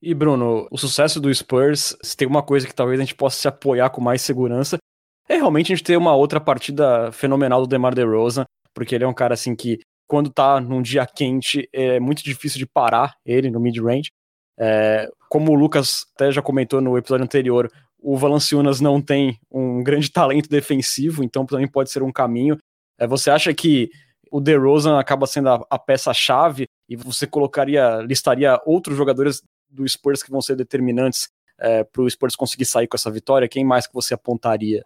E Bruno, o sucesso do Spurs, se tem uma coisa que talvez a gente possa se apoiar com mais segurança, é realmente a gente ter uma outra partida fenomenal do DeMar DeRozan, porque ele é um cara assim que quando tá num dia quente é muito difícil de parar ele no mid-range. É, como o Lucas até já comentou no episódio anterior, o Valanciunas não tem um grande talento defensivo, então também pode ser um caminho. É, você acha que o DeRozan acaba sendo a, a peça-chave e você colocaria, listaria outros jogadores do Spurs que vão ser determinantes é, para o Spurs conseguir sair com essa vitória? Quem mais que você apontaria?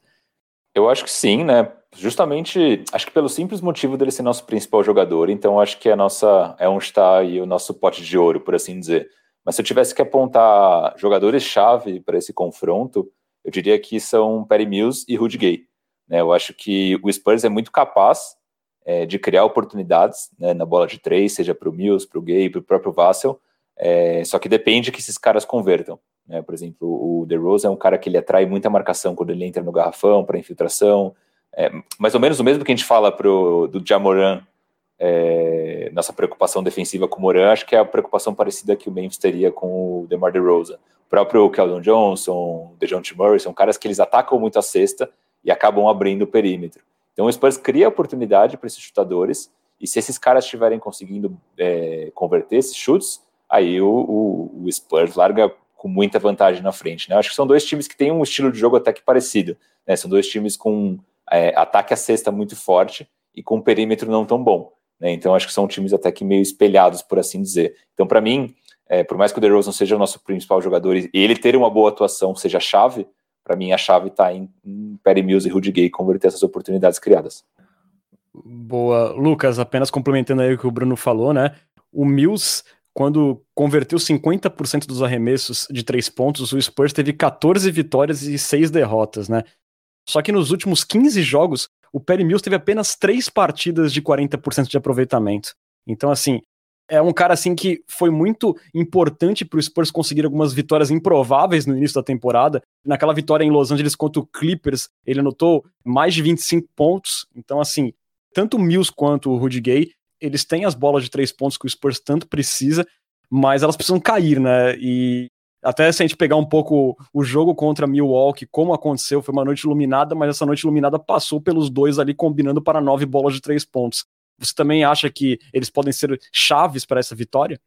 Eu acho que sim, né? Justamente, acho que pelo simples motivo dele ser nosso principal jogador, então acho que a nossa é onde está aí o nosso pote de ouro, por assim dizer. Mas se eu tivesse que apontar jogadores-chave para esse confronto, eu diria que são Perry Mills e Rudy Gay. Né? Eu acho que o Spurs é muito capaz é, de criar oportunidades né, na bola de três, seja para o Mills, para o Gay, para o próprio Vassell, é, só que depende que esses caras convertam. Né? Por exemplo, o DeRozan é um cara que ele atrai muita marcação quando ele entra no garrafão para infiltração. É, mais ou menos o mesmo que a gente fala pro, do Jamoran, é, nossa preocupação defensiva com o Moran, acho que é a preocupação parecida que o Memphis teria com o DeMar DeRozan. O próprio Keldon Johnson, DeJounte Murray, são caras que eles atacam muito a cesta e acabam abrindo o perímetro. Então o Spurs cria oportunidade para esses chutadores, e se esses caras estiverem conseguindo é, converter esses chutes, aí o, o, o Spurs larga com muita vantagem na frente. Né? Acho que são dois times que têm um estilo de jogo até que parecido. Né? São dois times com é, ataque à cesta muito forte e com um perímetro não tão bom. Né? Então acho que são times até que meio espelhados, por assim dizer. Então, para mim, é, por mais que o DeRozan seja o nosso principal jogador e ele ter uma boa atuação seja chave, para mim a chave está em, em Perry Mills e Rudy Gay converter essas oportunidades criadas. Boa, Lucas, apenas complementando aí o que o Bruno falou, né? O Mills quando converteu 50% dos arremessos de três pontos, o Spurs teve 14 vitórias e 6 derrotas, né? Só que nos últimos 15 jogos, o Perry Mills teve apenas 3 partidas de 40% de aproveitamento. Então, assim, é um cara assim que foi muito importante para o Spurs conseguir algumas vitórias improváveis no início da temporada. Naquela vitória em Los Angeles contra o Clippers, ele anotou mais de 25 pontos. Então, assim, tanto o Mills quanto o Rudy Gay eles têm as bolas de três pontos que o Spurs tanto precisa, mas elas precisam cair, né? E até se a gente pegar um pouco o jogo contra Milwaukee, como aconteceu, foi uma noite iluminada, mas essa noite iluminada passou pelos dois ali combinando para nove bolas de três pontos. Você também acha que eles podem ser chaves para essa vitória?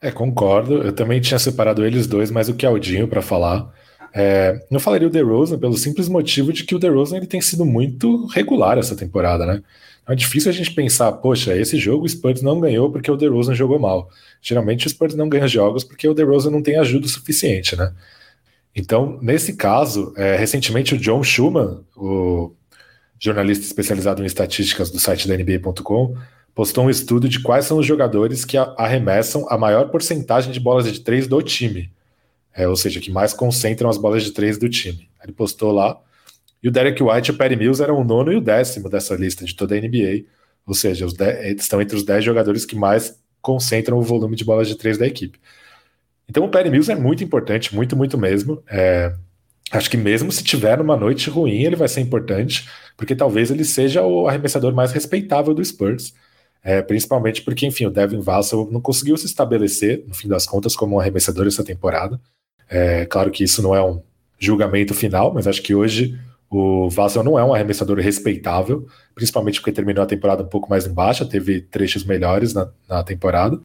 É, concordo. Eu também tinha separado eles dois, mas o Keldinho para falar. É, eu falaria o DeRozan pelo simples motivo de que o DeRozan ele tem sido muito regular essa temporada, né? É difícil a gente pensar, poxa, esse jogo o Spurs não ganhou porque o DeRozan jogou mal. Geralmente o Spurs não ganha jogos porque o DeRozan não tem ajuda suficiente, né? Então, nesse caso, é, recentemente o John Schumann, o jornalista especializado em estatísticas do site da NBA.com, postou um estudo de quais são os jogadores que arremessam a maior porcentagem de bolas de três do time. É, ou seja, que mais concentram as bolas de três do time. Ele postou lá e o Derek White e o Perry Mills eram o nono e o décimo dessa lista de toda a NBA. Ou seja, dez, estão entre os dez jogadores que mais concentram o volume de bolas de três da equipe. Então o Perry Mills é muito importante, muito, muito mesmo. É, acho que mesmo se tiver numa noite ruim, ele vai ser importante, porque talvez ele seja o arremessador mais respeitável do Spurs. É, principalmente porque, enfim, o Devin Vassell não conseguiu se estabelecer, no fim das contas, como um arremessador essa temporada. É, claro que isso não é um julgamento final, mas acho que hoje o Vassell não é um arremessador respeitável, principalmente porque terminou a temporada um pouco mais em baixa, teve trechos melhores na, na temporada.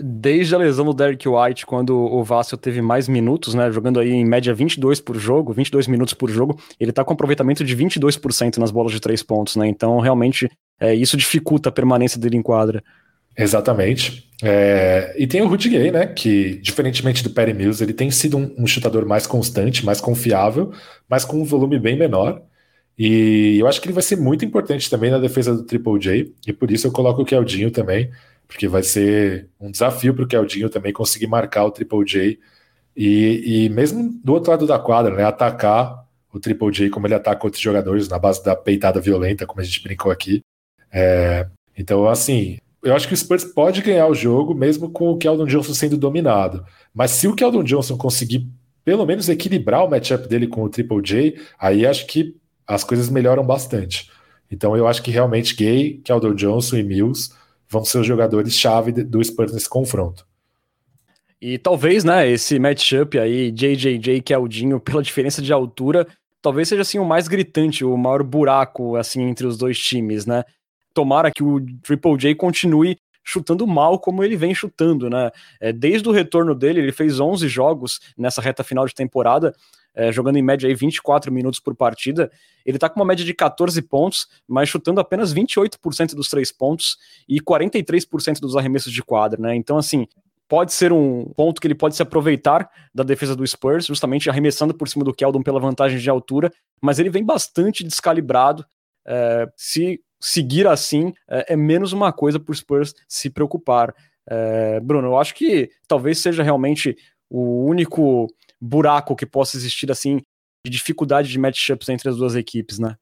Desde a lesão do Derek White, quando o Vassell teve mais minutos, né, jogando aí em média 22 por jogo, 22 minutos por jogo, ele tá com aproveitamento de 22% nas bolas de três pontos, né? Então, realmente, é, isso dificulta a permanência dele em quadra. Exatamente. É, e tem o Rudy Gay, né? Que, diferentemente do Perry Mills, ele tem sido um, um, chutador mais constante, mais confiável, mas com um volume bem menor. E eu acho que ele vai ser muito importante também na defesa do Triple J, e por isso eu coloco o Keldinho também, porque vai ser um desafio para o Keldinho também conseguir marcar o Triple J. E, e mesmo do outro lado da quadra, né? Atacar o Triple J como ele ataca outros jogadores, na base da peitada violenta, como a gente brincou aqui. É, então, assim, eu acho que o Spurs pode ganhar o jogo, mesmo com o Keldon Johnson sendo dominado. Mas se o Keldon Johnson conseguir pelo menos equilibrar o matchup dele com o Triple J, aí acho que as coisas melhoram bastante. Então eu acho que realmente Gay, Keldon Johnson e Mills vão ser os jogadores-chave do Spurs nesse confronto. E talvez, né, esse matchup aí, JJJ e Keldinho, pela diferença de altura, talvez seja assim o mais gritante, o maior buraco assim entre os dois times, né? Tomara que o Triple J continue chutando mal como ele vem chutando, né? É, desde o retorno dele, ele fez 11 jogos nessa reta final de temporada, é, jogando em média aí 24 minutos por partida. Ele tá com uma média de 14 pontos, mas chutando apenas 28% dos três pontos e 43% dos arremessos de quadra, né? Então, assim, pode ser um ponto que ele pode se aproveitar da defesa do Spurs, justamente arremessando por cima do Keldon pela vantagem de altura, mas ele vem bastante descalibrado. É, se seguir assim é, é menos uma coisa para o Spurs se preocupar. É, Bruno, eu acho que talvez seja realmente o único buraco que possa existir assim de dificuldade de matchups entre as duas equipes, né?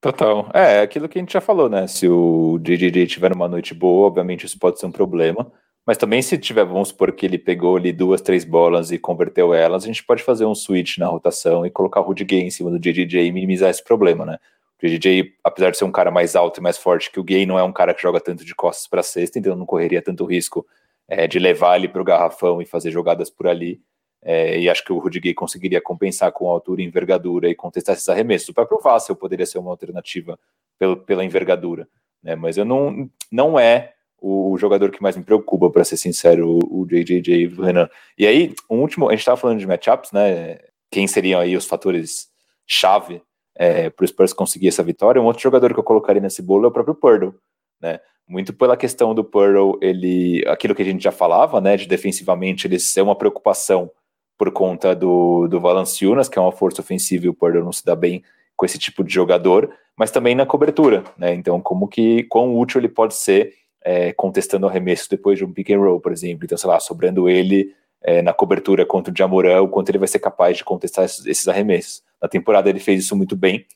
Total. É, aquilo que a gente já falou, né? Se o JJJ tiver uma noite boa, obviamente isso pode ser um problema. Mas também se tiver, vamos supor que ele pegou ali duas, três bolas e converteu elas, a gente pode fazer um switch na rotação e colocar o Rudy Gay em cima do JJJ e minimizar esse problema, né? O DJ, apesar de ser um cara mais alto e mais forte que o Gay, não é um cara que joga tanto de costas para cesta, então não correria tanto risco é, de levar ele para o garrafão e fazer jogadas por ali. É, e acho que o Rudy Gay conseguiria compensar com altura e envergadura e contestar esses arremessos. O próprio Vassell poderia ser uma alternativa pelo, pela envergadura, né? mas eu não, não é o jogador que mais me preocupa, para ser sincero, o, o JJJ Renan. E aí, um último, a gente estava falando de matchups, né? Quem seriam aí os fatores chave é, para o Spurs conseguir essa vitória. Um outro jogador que eu colocaria nesse bolo é o próprio Purdle, né? Muito pela questão do Purdle, ele, aquilo que a gente já falava, né, de defensivamente ele ser uma preocupação por conta do, do Valanciunas, que é uma força ofensiva e o Purdle não se dá bem com esse tipo de jogador, mas também na cobertura, né? Então, como que quão útil ele pode ser é, contestando arremesso depois de um pick and roll, por exemplo. Então, sei lá, sobrando ele é, na cobertura contra o Jamoran, o quanto ele vai ser capaz de contestar esses, esses arremessos. Na temporada ele fez isso muito bem.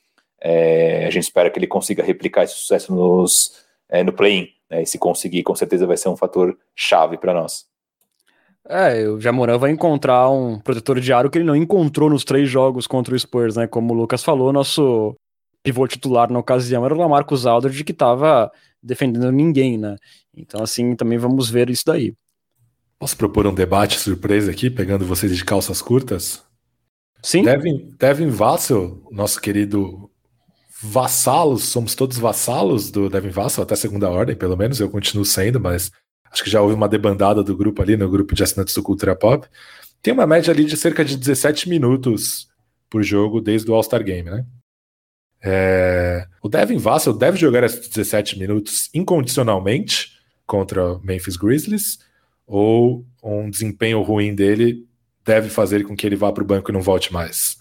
É, a gente espera que ele consiga replicar esse sucesso nos, é, no play-in. Né, e se conseguir, com certeza vai ser um fator chave para nós. É, o Jamoran vai encontrar um protetor de aro que ele não encontrou nos três jogos contra o Spurs, né? Como o Lucas falou, nosso pivô titular na ocasião era o Lamarcus Aldridge, que estava defendendo ninguém, né? Então, assim, também vamos ver isso daí. Posso propor um debate surpresa aqui, pegando vocês de calças curtas? Sim. Devin, Devin Vassell, nosso querido vassalos, somos todos vassalos do Devin Vassell, até segunda ordem, pelo menos, eu continuo sendo, mas acho que já houve uma debandada do grupo ali, no grupo de assinantes do Cultura Pop. Tem uma média ali de cerca de 17 minutos por jogo desde o All-Star Game, né? É... O Devin Vassell deve jogar esses 17 minutos incondicionalmente contra o Memphis Grizzlies, ou um desempenho ruim dele deve fazer com que ele vá para o banco e não volte mais?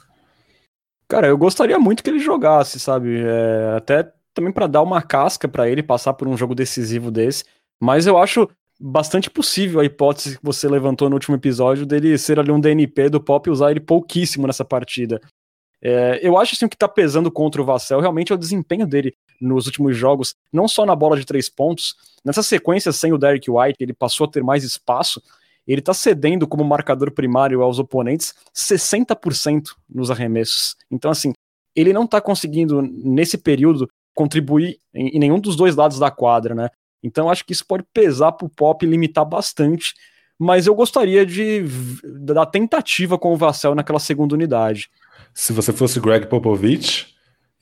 Cara, eu gostaria muito que ele jogasse, sabe? É, até também para dar uma casca para ele passar por um jogo decisivo desse. Mas eu acho bastante possível a hipótese que você levantou no último episódio dele ser ali um DNP do Pop e usar ele pouquíssimo nessa partida. É, eu acho assim, o que tá pesando contra o Vassell realmente é o desempenho dele nos últimos jogos, não só na bola de três pontos, nessa sequência sem o Derek White, ele passou a ter mais espaço ele está cedendo como marcador primário aos oponentes 60% nos arremessos. Então, assim, ele não está conseguindo, nesse período, contribuir em, em, nenhum dos dois lados da quadra, né? Então, acho que isso pode pesar para o Pop e limitar bastante. Mas eu gostaria de da tentativa com o Vassell naquela segunda unidade. Se você fosse Greg Popovich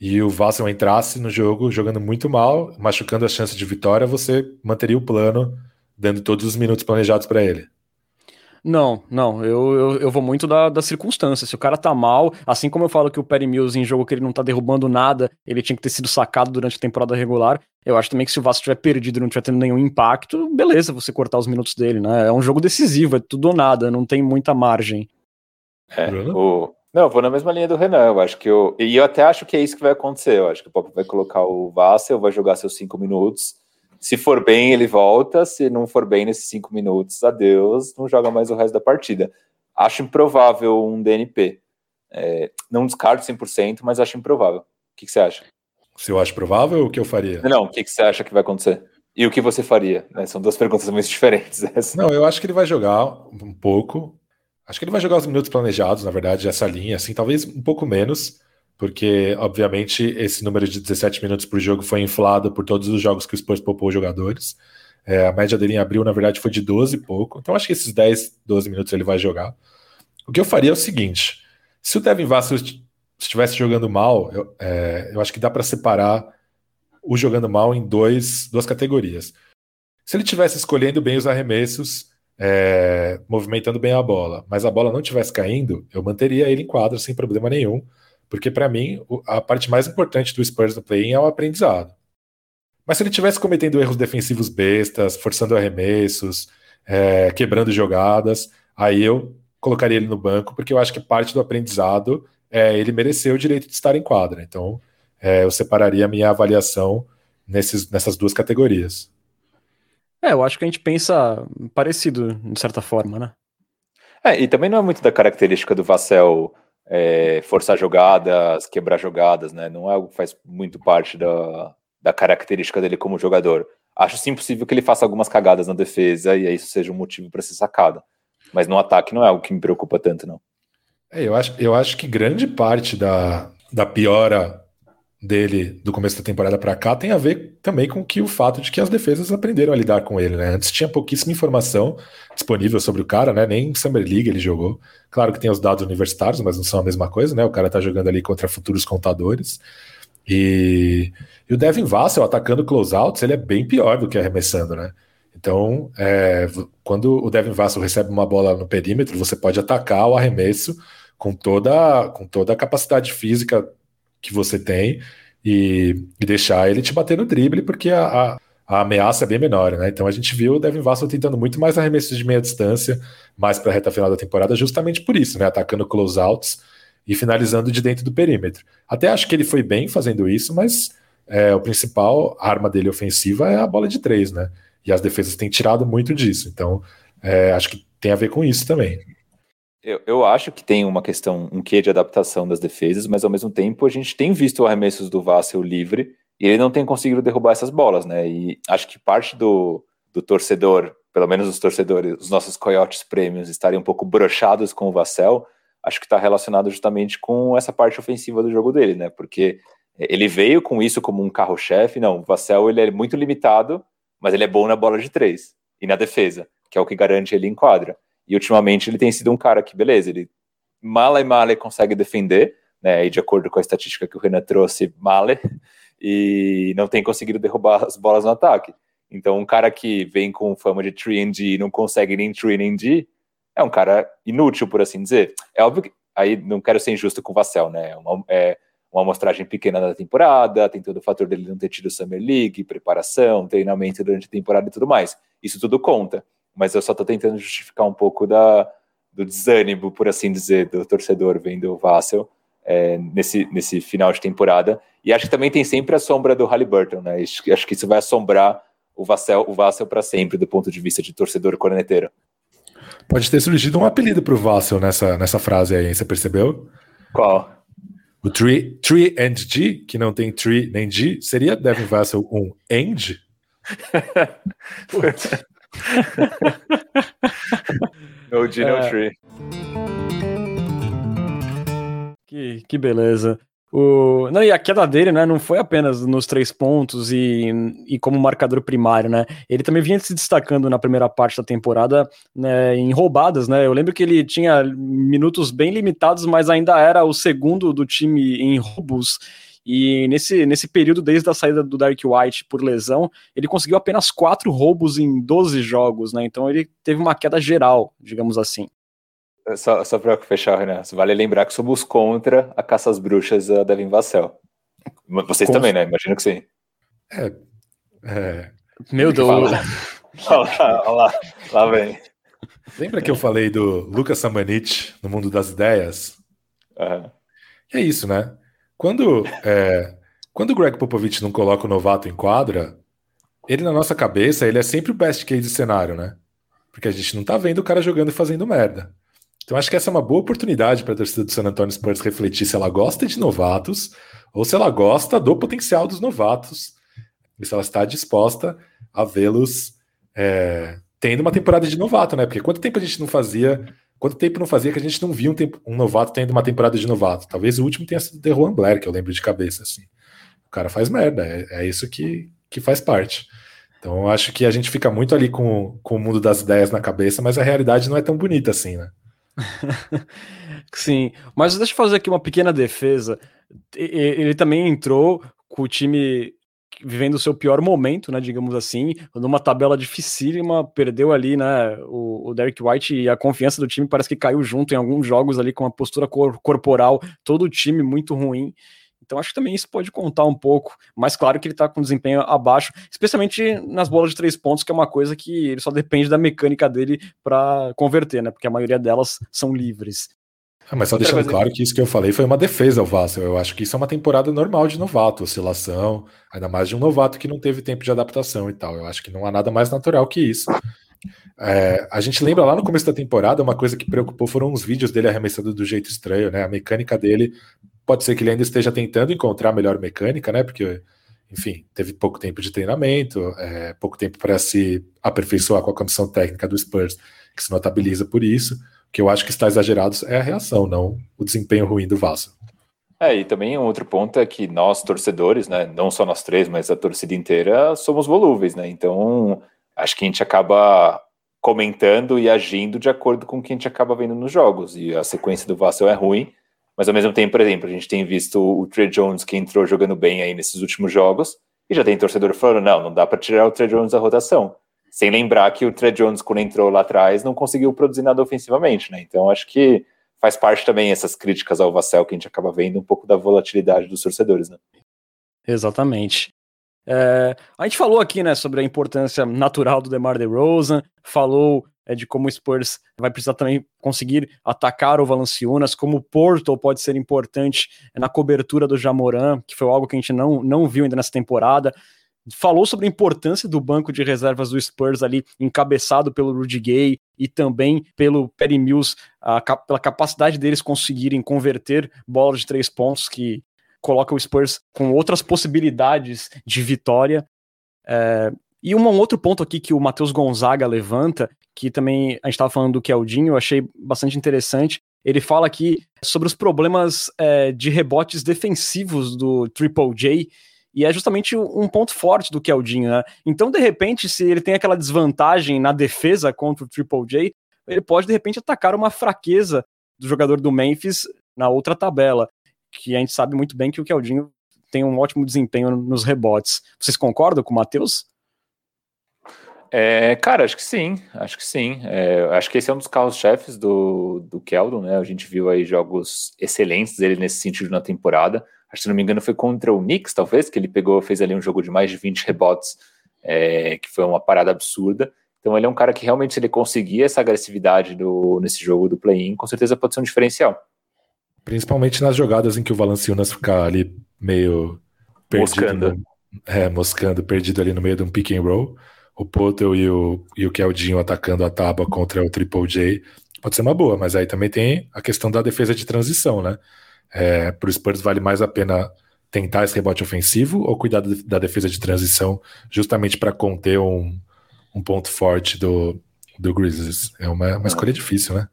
e o Vassell entrasse no jogo jogando muito mal, machucando a chance de vitória, você manteria o plano, dando todos os minutos planejados para ele. Não, não, eu, eu, eu, vou muito da, da circunstância. Se o cara tá mal, assim como eu falo que o Perry Mills em jogo que ele não tá derrubando nada, ele tinha que ter sido sacado durante a temporada regular, eu acho também que se o Vasco tiver perdido e não tiver tendo nenhum impacto, beleza, você cortar os minutos dele, né? É um jogo decisivo, é tudo ou nada, não tem muita margem. É, o... Não, eu vou na mesma linha do Renan, eu acho que eu... E eu até acho que é isso que vai acontecer, eu acho que o Pop vai colocar o Vassel, vai jogar seus cinco minutos, se for bem, ele volta. Se não for bem nesses cinco minutos, adeus, não joga mais o resto da partida. Acho improvável um DNP. É, não descarto 100%, mas acho improvável. O que, que, você acha? Se eu acho provável, o que eu faria? Não, o que, que você acha que vai acontecer? E o que você faria? Né? São duas perguntas muito diferentes. Essa. Não, eu acho que ele vai jogar um pouco. Acho que ele vai jogar os minutos planejados, na verdade, essa linha, assim, talvez um pouco menos porque, obviamente, esse número de 17 minutos por jogo foi inflado por todos os jogos que o Spurs poupou jogadores. É, a média dele em abril, na verdade, foi de 12 e pouco. Então, acho que esses 10, 12 minutos ele vai jogar. O que eu faria é o seguinte: se o Devin Vassell estivesse jogando mal, eu, é, eu acho que dá para separar o jogando mal em dois, duas categorias. Se ele estivesse escolhendo bem os arremessos, é, movimentando bem a bola, mas a bola não estivesse caindo, eu manteria ele em quadra sem problema nenhum porque, para mim, a parte mais importante do Spurs no play-in é o aprendizado. Mas se ele tivesse cometendo erros defensivos bestas, forçando arremessos, é, quebrando jogadas, aí eu colocaria ele no banco, porque eu acho que parte do aprendizado é ele merecer o direito de estar em quadra. Então, é, eu separaria a minha avaliação nesses, nessas duas categorias. É, eu acho que a gente pensa parecido, de certa forma, né? É, e também não é muito da característica do Vassell é, forçar jogadas, quebrar jogadas, né? Não é algo que faz muito parte da, da característica dele como jogador. Acho sim possível que ele faça algumas cagadas na defesa e isso seja um motivo para ser sacado. Mas no ataque não é algo que me preocupa tanto, não. É, eu, acho, eu acho que grande parte da, da piora dele do começo da temporada para cá tem a ver também com que o fato de que as defesas aprenderam a lidar com ele, né? Antes tinha pouquíssima informação disponível sobre o cara, né? Nem Summer League ele jogou. Claro que tem os dados universitários, mas não são a mesma coisa, né? O cara tá jogando ali contra futuros contadores. E, e o Devin Vassell atacando closeouts, ele é bem pior do que arremessando, né? Então, é, quando o Devin Vassell recebe uma bola no perímetro, você pode atacar o arremesso com toda, com toda a capacidade física que você tem e, e deixar ele te bater no drible, porque a, a, a, ameaça é bem menor, né? Então a gente viu o Devin Vassell tentando muito mais arremessos de meia distância, mais para a reta final da temporada, justamente por isso, né? Atacando closeouts e finalizando de dentro do perímetro. Até acho que ele foi bem fazendo isso, mas é, o principal arma dele ofensiva é a bola de três, né? E as defesas têm tirado muito disso. Então, é, acho que tem a ver com isso também. Eu, eu acho que tem uma questão, um quê de adaptação das defesas, mas ao mesmo tempo a gente tem visto arremessos do Vassel livre e ele não tem conseguido derrubar essas bolas, né? E acho que parte do, do torcedor, pelo menos os torcedores, os nossos coiotes prêmios estarem um pouco brochados com o Vassell, acho que está relacionado justamente com essa parte ofensiva do jogo dele, né? Porque ele veio com isso como um carro-chefe. Não, o Vassell ele é muito limitado, mas ele é bom na bola de três e na defesa, que é o que garante ele em quadra. E ultimamente ele tem sido um cara que, beleza, ele mala e mala consegue defender, né? E de acordo com a estatística que o Renan trouxe, male, e não tem conseguido derrubar as bolas no ataque. Então, um cara que vem com fama de 3D e não consegue nem 3D é um cara inútil, por assim dizer. É óbvio que aí não quero ser injusto com o Vassell, né? É uma, é uma amostragem pequena da temporada, tem todo o fator dele não ter tido Summer League, preparação, treinamento durante a temporada e tudo mais. Isso tudo conta mas eu só estou tentando justificar um pouco da, do desânimo, por assim dizer, do torcedor vendo o Vassell é, nesse, nesse final de temporada. E acho que também tem sempre a sombra do Halliburton, né? Acho, que isso vai assombrar o Vassell, o Vassell para sempre, do ponto de vista de torcedor corneteiro. Pode ter surgido um apelido para o Vassell nessa, nessa frase aí, você percebeu? Qual? O tree, tree and G, que não tem tree nem G, seria Devin Vassell um end? no G, no é. tree. Que, que beleza. O... Não, e a queda dele, né, não foi apenas nos três pontos e, e como marcador primário, né? Ele também vinha se destacando na primeira parte da temporada né, em roubadas, né? Eu lembro que ele tinha minutos bem limitados, mas ainda era o segundo do time em roubos. E nesse, nesse período, desde a saída do Dark White por lesão, ele conseguiu apenas quatro roubos em 12 jogos, né? Então ele teve uma queda geral, digamos assim. Só, só para fechar, Renan, vale lembrar que somos contra a caça às bruxas da Devin Vassell. Vocês também, né? Imagino que sim. É. é... Meu Deus. Olha lá, olha lá, lá vem. Lembra que eu falei do Lucas Samanit no mundo das ideias? Uhum. é isso, né? Quando, é, quando o Greg Popovich não coloca o novato em quadra, ele na nossa cabeça, ele é sempre o best case cenário, né? Porque a gente não tá vendo o cara jogando e fazendo merda. Então acho que essa é uma boa oportunidade para a torcida do San Antonio Spurs refletir se ela gosta de novatos ou se ela gosta do potencial dos novatos e se ela está disposta a vê-los é, tendo uma temporada de novato, né? Porque quanto tempo a gente não fazia, quanto tempo não fazia que a gente não via um, tempo, um novato tendo uma temporada de novato? Talvez o último tenha sido The Juan Blair, que eu lembro de cabeça, assim. O cara faz merda, é, é isso que, que faz parte. Então acho que a gente fica muito ali com, com o mundo das ideias na cabeça, mas a realidade não é tão bonita assim, né? Sim, mas deixa eu fazer aqui uma pequena defesa. Ele também entrou com o time vivendo o seu pior momento, né, digamos assim, numa tabela dificílima, perdeu ali, né, o, o Derek White e a confiança do time parece que caiu junto em alguns jogos ali com a postura cor corporal, todo o time muito ruim. Então acho que também isso pode contar um pouco, mas claro que ele está com desempenho abaixo, especialmente nas bolas de três pontos, que é uma coisa que ele só depende da mecânica dele para converter, né? Porque a maioria delas são livres. Ah, mas só Outra deixando claro que isso que eu falei foi uma defesa ao Vassel. Eu acho que isso é uma temporada normal de novato, oscilação, ainda mais de um novato que não teve tempo de adaptação e tal. Eu acho que não há nada mais natural que isso. É, a gente lembra lá no começo da temporada, uma coisa que preocupou foram os vídeos dele arremessando do jeito estranho, né? A mecânica dele Pode ser que ele ainda esteja tentando encontrar a melhor mecânica, né? Porque, enfim, teve pouco tempo de treinamento, é, pouco tempo para se aperfeiçoar com a comissão técnica do Spurs, que se notabiliza por isso. Que eu acho que está exagerado é a reação, não o desempenho ruim do Vasco. É, e também um outro ponto é que nós, torcedores, né, não só nós três, mas a torcida inteira, somos volúveis, né? Então, acho que a gente acaba comentando e agindo de acordo com o que a gente acaba vendo nos jogos. E a sequência do Vasco é ruim, mas ao mesmo tempo, por exemplo, a gente tem visto o Trey Jones que entrou jogando bem aí nesses últimos jogos, e já tem torcedor falando: não, não dá para tirar o Trey Jones da rotação. Sem lembrar que o Trey Jones, quando entrou lá atrás, não conseguiu produzir nada ofensivamente, né? Então acho que faz parte também essas críticas ao Vassell que a gente acaba vendo um pouco da volatilidade dos torcedores, né? Exatamente. É, a gente falou aqui, né, sobre a importância natural do DeMar DeRozan, falou é, de como o Spurs vai precisar também conseguir atacar o Valanciunas, como o Porto pode ser importante na cobertura do Jamoran, que foi algo que a gente não, não viu ainda nessa temporada. Falou sobre a importância do banco de reservas do Spurs ali, encabeçado pelo Rudy Gay e também pelo Perry Mills, a, pela capacidade deles conseguirem converter bolas de três pontos, que coloca o Spurs com outras possibilidades de vitória. É, e um outro ponto aqui que o Matheus Gonzaga levanta, que também a gente estava falando do Keldinho, eu achei bastante interessante. Ele fala aqui sobre os problemas é, de rebotes defensivos do Triple J, e é justamente um ponto forte do Keldinho, né? Então, de repente, se ele tem aquela desvantagem na defesa contra o Triple J, ele pode, de repente, atacar uma fraqueza do jogador do Memphis na outra tabela, que a gente sabe muito bem que o Keldinho tem um ótimo desempenho nos rebotes. Vocês concordam com o Matheus? É, cara, acho que sim, acho que sim. É, acho que esse é um dos carros-chefes do, do Keldon, né? A gente viu aí jogos excelentes dele nesse sentido na temporada. Acho que, se não me engano, foi contra o Knicks, talvez, que ele pegou, fez ali um jogo de mais de 20 rebotes, é, que foi uma parada absurda. Então ele é um cara que realmente, se ele conseguir essa agressividade do, nesse jogo do play-in, com certeza pode ser um diferencial. Principalmente nas jogadas em que o Valanciunas fica ali meio perdido. Moscando. No, é, moscando, perdido ali no meio de um pick and roll o Potel e o, e o Keldinho atacando a tábua contra o Triple J, pode ser uma boa, mas aí também tem a questão da defesa de transição, né? É, Para o Spurs vale mais a pena tentar esse rebote ofensivo ou cuidar da defesa de transição justamente para conter um, um ponto forte do, do Grizzlies. É uma, uma escolha difícil, né?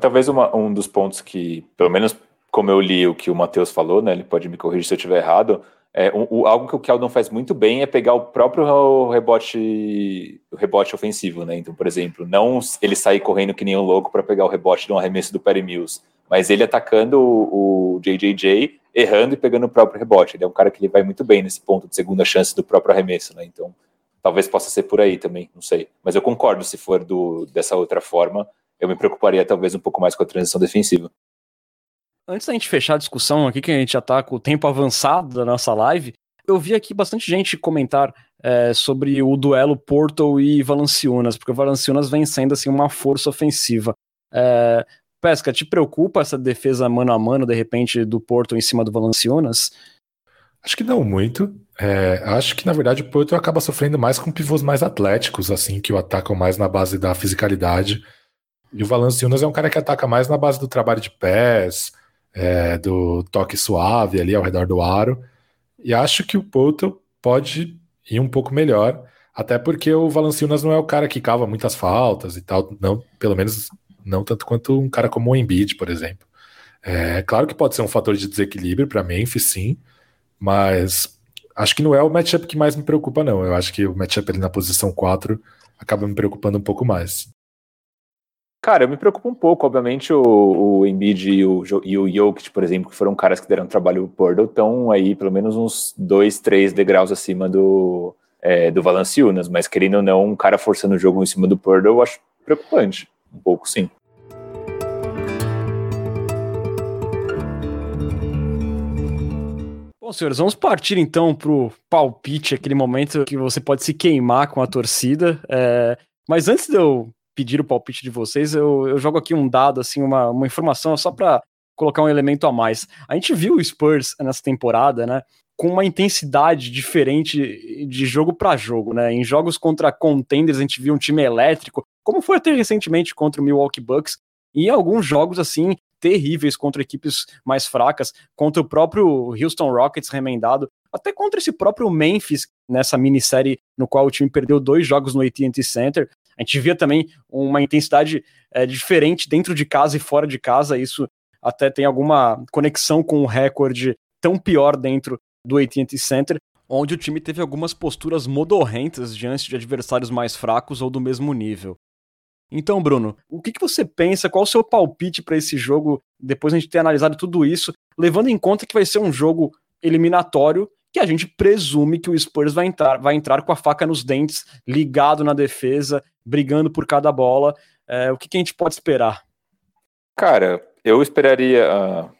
Talvez uma, um dos pontos que, pelo menos como eu li o que o Matheus falou, né? Ele pode me corrigir se eu estiver errado. É, um, algo que o Keldon faz muito bem é pegar o próprio rebote, o rebote ofensivo, né? Então, por exemplo, não ele sair correndo que nem um louco para pegar o rebote de um arremesso do Perry Mills, mas ele atacando o, o JJJ, errando e pegando o próprio rebote. Ele é um cara que ele vai muito bem nesse ponto de segunda chance do próprio arremesso, né? Então, talvez possa ser por aí também, não sei. Mas eu concordo, se for do, dessa outra forma, eu me preocuparia talvez um pouco mais com a transição defensiva. Antes da gente fechar a discussão aqui, que a gente já tá com o tempo avançado da nossa live, eu vi aqui bastante gente comentar é, sobre o duelo Porto e Valanciunas, porque o Valanciunas vem sendo assim uma força ofensiva. É, Pesca, te preocupa essa defesa mano a mano, de repente, do Porto em cima do Valanciunas? Acho que não muito. É, acho que, na verdade, o Porto acaba sofrendo mais com pivôs mais atléticos, assim, que o atacam mais na base da fisicalidade. E o Valanciunas é um cara que ataca mais na base do trabalho de pés, é, do toque suave ali ao redor do aro. E acho que o Poto pode ir um pouco melhor, até porque o Valanciunas não é o cara que cava muitas faltas e tal, não, pelo menos não tanto quanto um cara como o Embiid, por exemplo. É claro que pode ser um fator de desequilíbrio para Memphis, sim, mas acho que não é o matchup que mais me preocupa, não. Eu acho que o matchup ali na posição 4 acaba me preocupando um pouco mais. Cara, eu me preocupo um pouco. Obviamente, o, o Embiid e o, e o Jokic, por exemplo, que foram caras que deram trabalho pro Portal, estão aí pelo menos uns dois, três degraus acima do, é, do Valanciunas. Mas querendo ou não, um cara forçando o jogo em cima do Portal, eu acho preocupante. Um pouco, sim. Bom, senhores, vamos partir então pro palpite, aquele momento que você pode se queimar com a torcida. É... Mas antes de eu pedir o palpite de vocês, eu, eu jogo aqui um dado, assim, uma, uma informação só para colocar um elemento a mais. A gente viu o Spurs nessa temporada, né? Com uma intensidade diferente de jogo para jogo, né? Em jogos contra contenders, a gente viu um time elétrico, como foi até recentemente contra o Milwaukee Bucks, e alguns jogos, assim, terríveis contra equipes mais fracas, contra o próprio Houston Rockets remendado, até contra esse próprio Memphis, nessa minissérie no qual o time perdeu dois jogos no AT&T Center. A gente via também uma intensidade é, diferente dentro de casa e fora de casa, isso até tem alguma conexão com o recorde tão pior dentro do AT&T Center, onde o time teve algumas posturas modorrentas diante de adversários mais fracos ou do mesmo nível. Então, Bruno, o que, que você pensa? Qual o seu palpite para esse jogo, depois de a gente ter analisado tudo isso, levando em conta que vai ser um jogo eliminatório que a gente presume que o Spurs vai entrar, vai entrar com a faca nos dentes, ligado na defesa, brigando por cada bola. É, o que, que, a gente pode esperar? Cara, eu esperaria. Uh,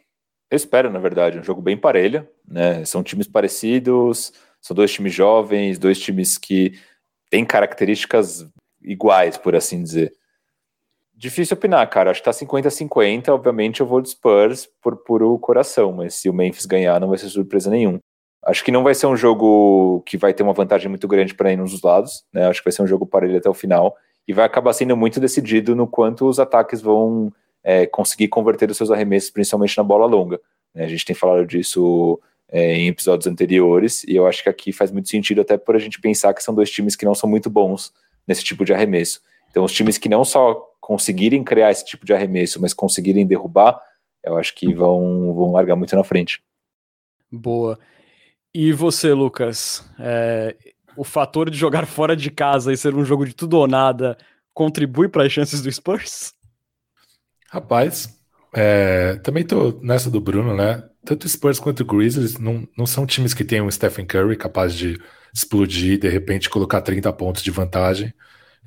eu espero, na verdade, um jogo bem parelho. Né? São times parecidos, são dois times jovens, dois times que têm características iguais, por assim dizer. Difícil opinar, cara. Acho que tá 50-50. Obviamente eu vou de Spurs por puro coração, mas se o Memphis ganhar, não vai ser surpresa nenhuma. Acho que não vai ser um jogo que vai ter uma vantagem muito grande para ir nos lados, né? Acho que vai ser um jogo parelho até o final e vai acabar sendo muito decidido no quanto os ataques vão é, conseguir converter os seus arremessos, principalmente na bola longa. Né? A gente tem falado disso é, em episódios anteriores e eu acho que aqui faz muito sentido até por a gente pensar que são dois times que não são muito bons nesse tipo de arremesso. Então, os times que não só conseguirem criar esse tipo de arremesso, mas conseguirem derrubar, eu acho que vão, vão largar muito na frente. Boa. E você, Lucas? É, o fator de jogar fora de casa e ser um jogo de tudo ou nada contribui para as chances do Spurs? Rapaz, é, também tô nessa do Bruno, né? Tanto Spurs quanto Grizzlies não, não são times que têm um Stephen Curry capaz de explodir e de repente colocar 30 pontos de vantagem.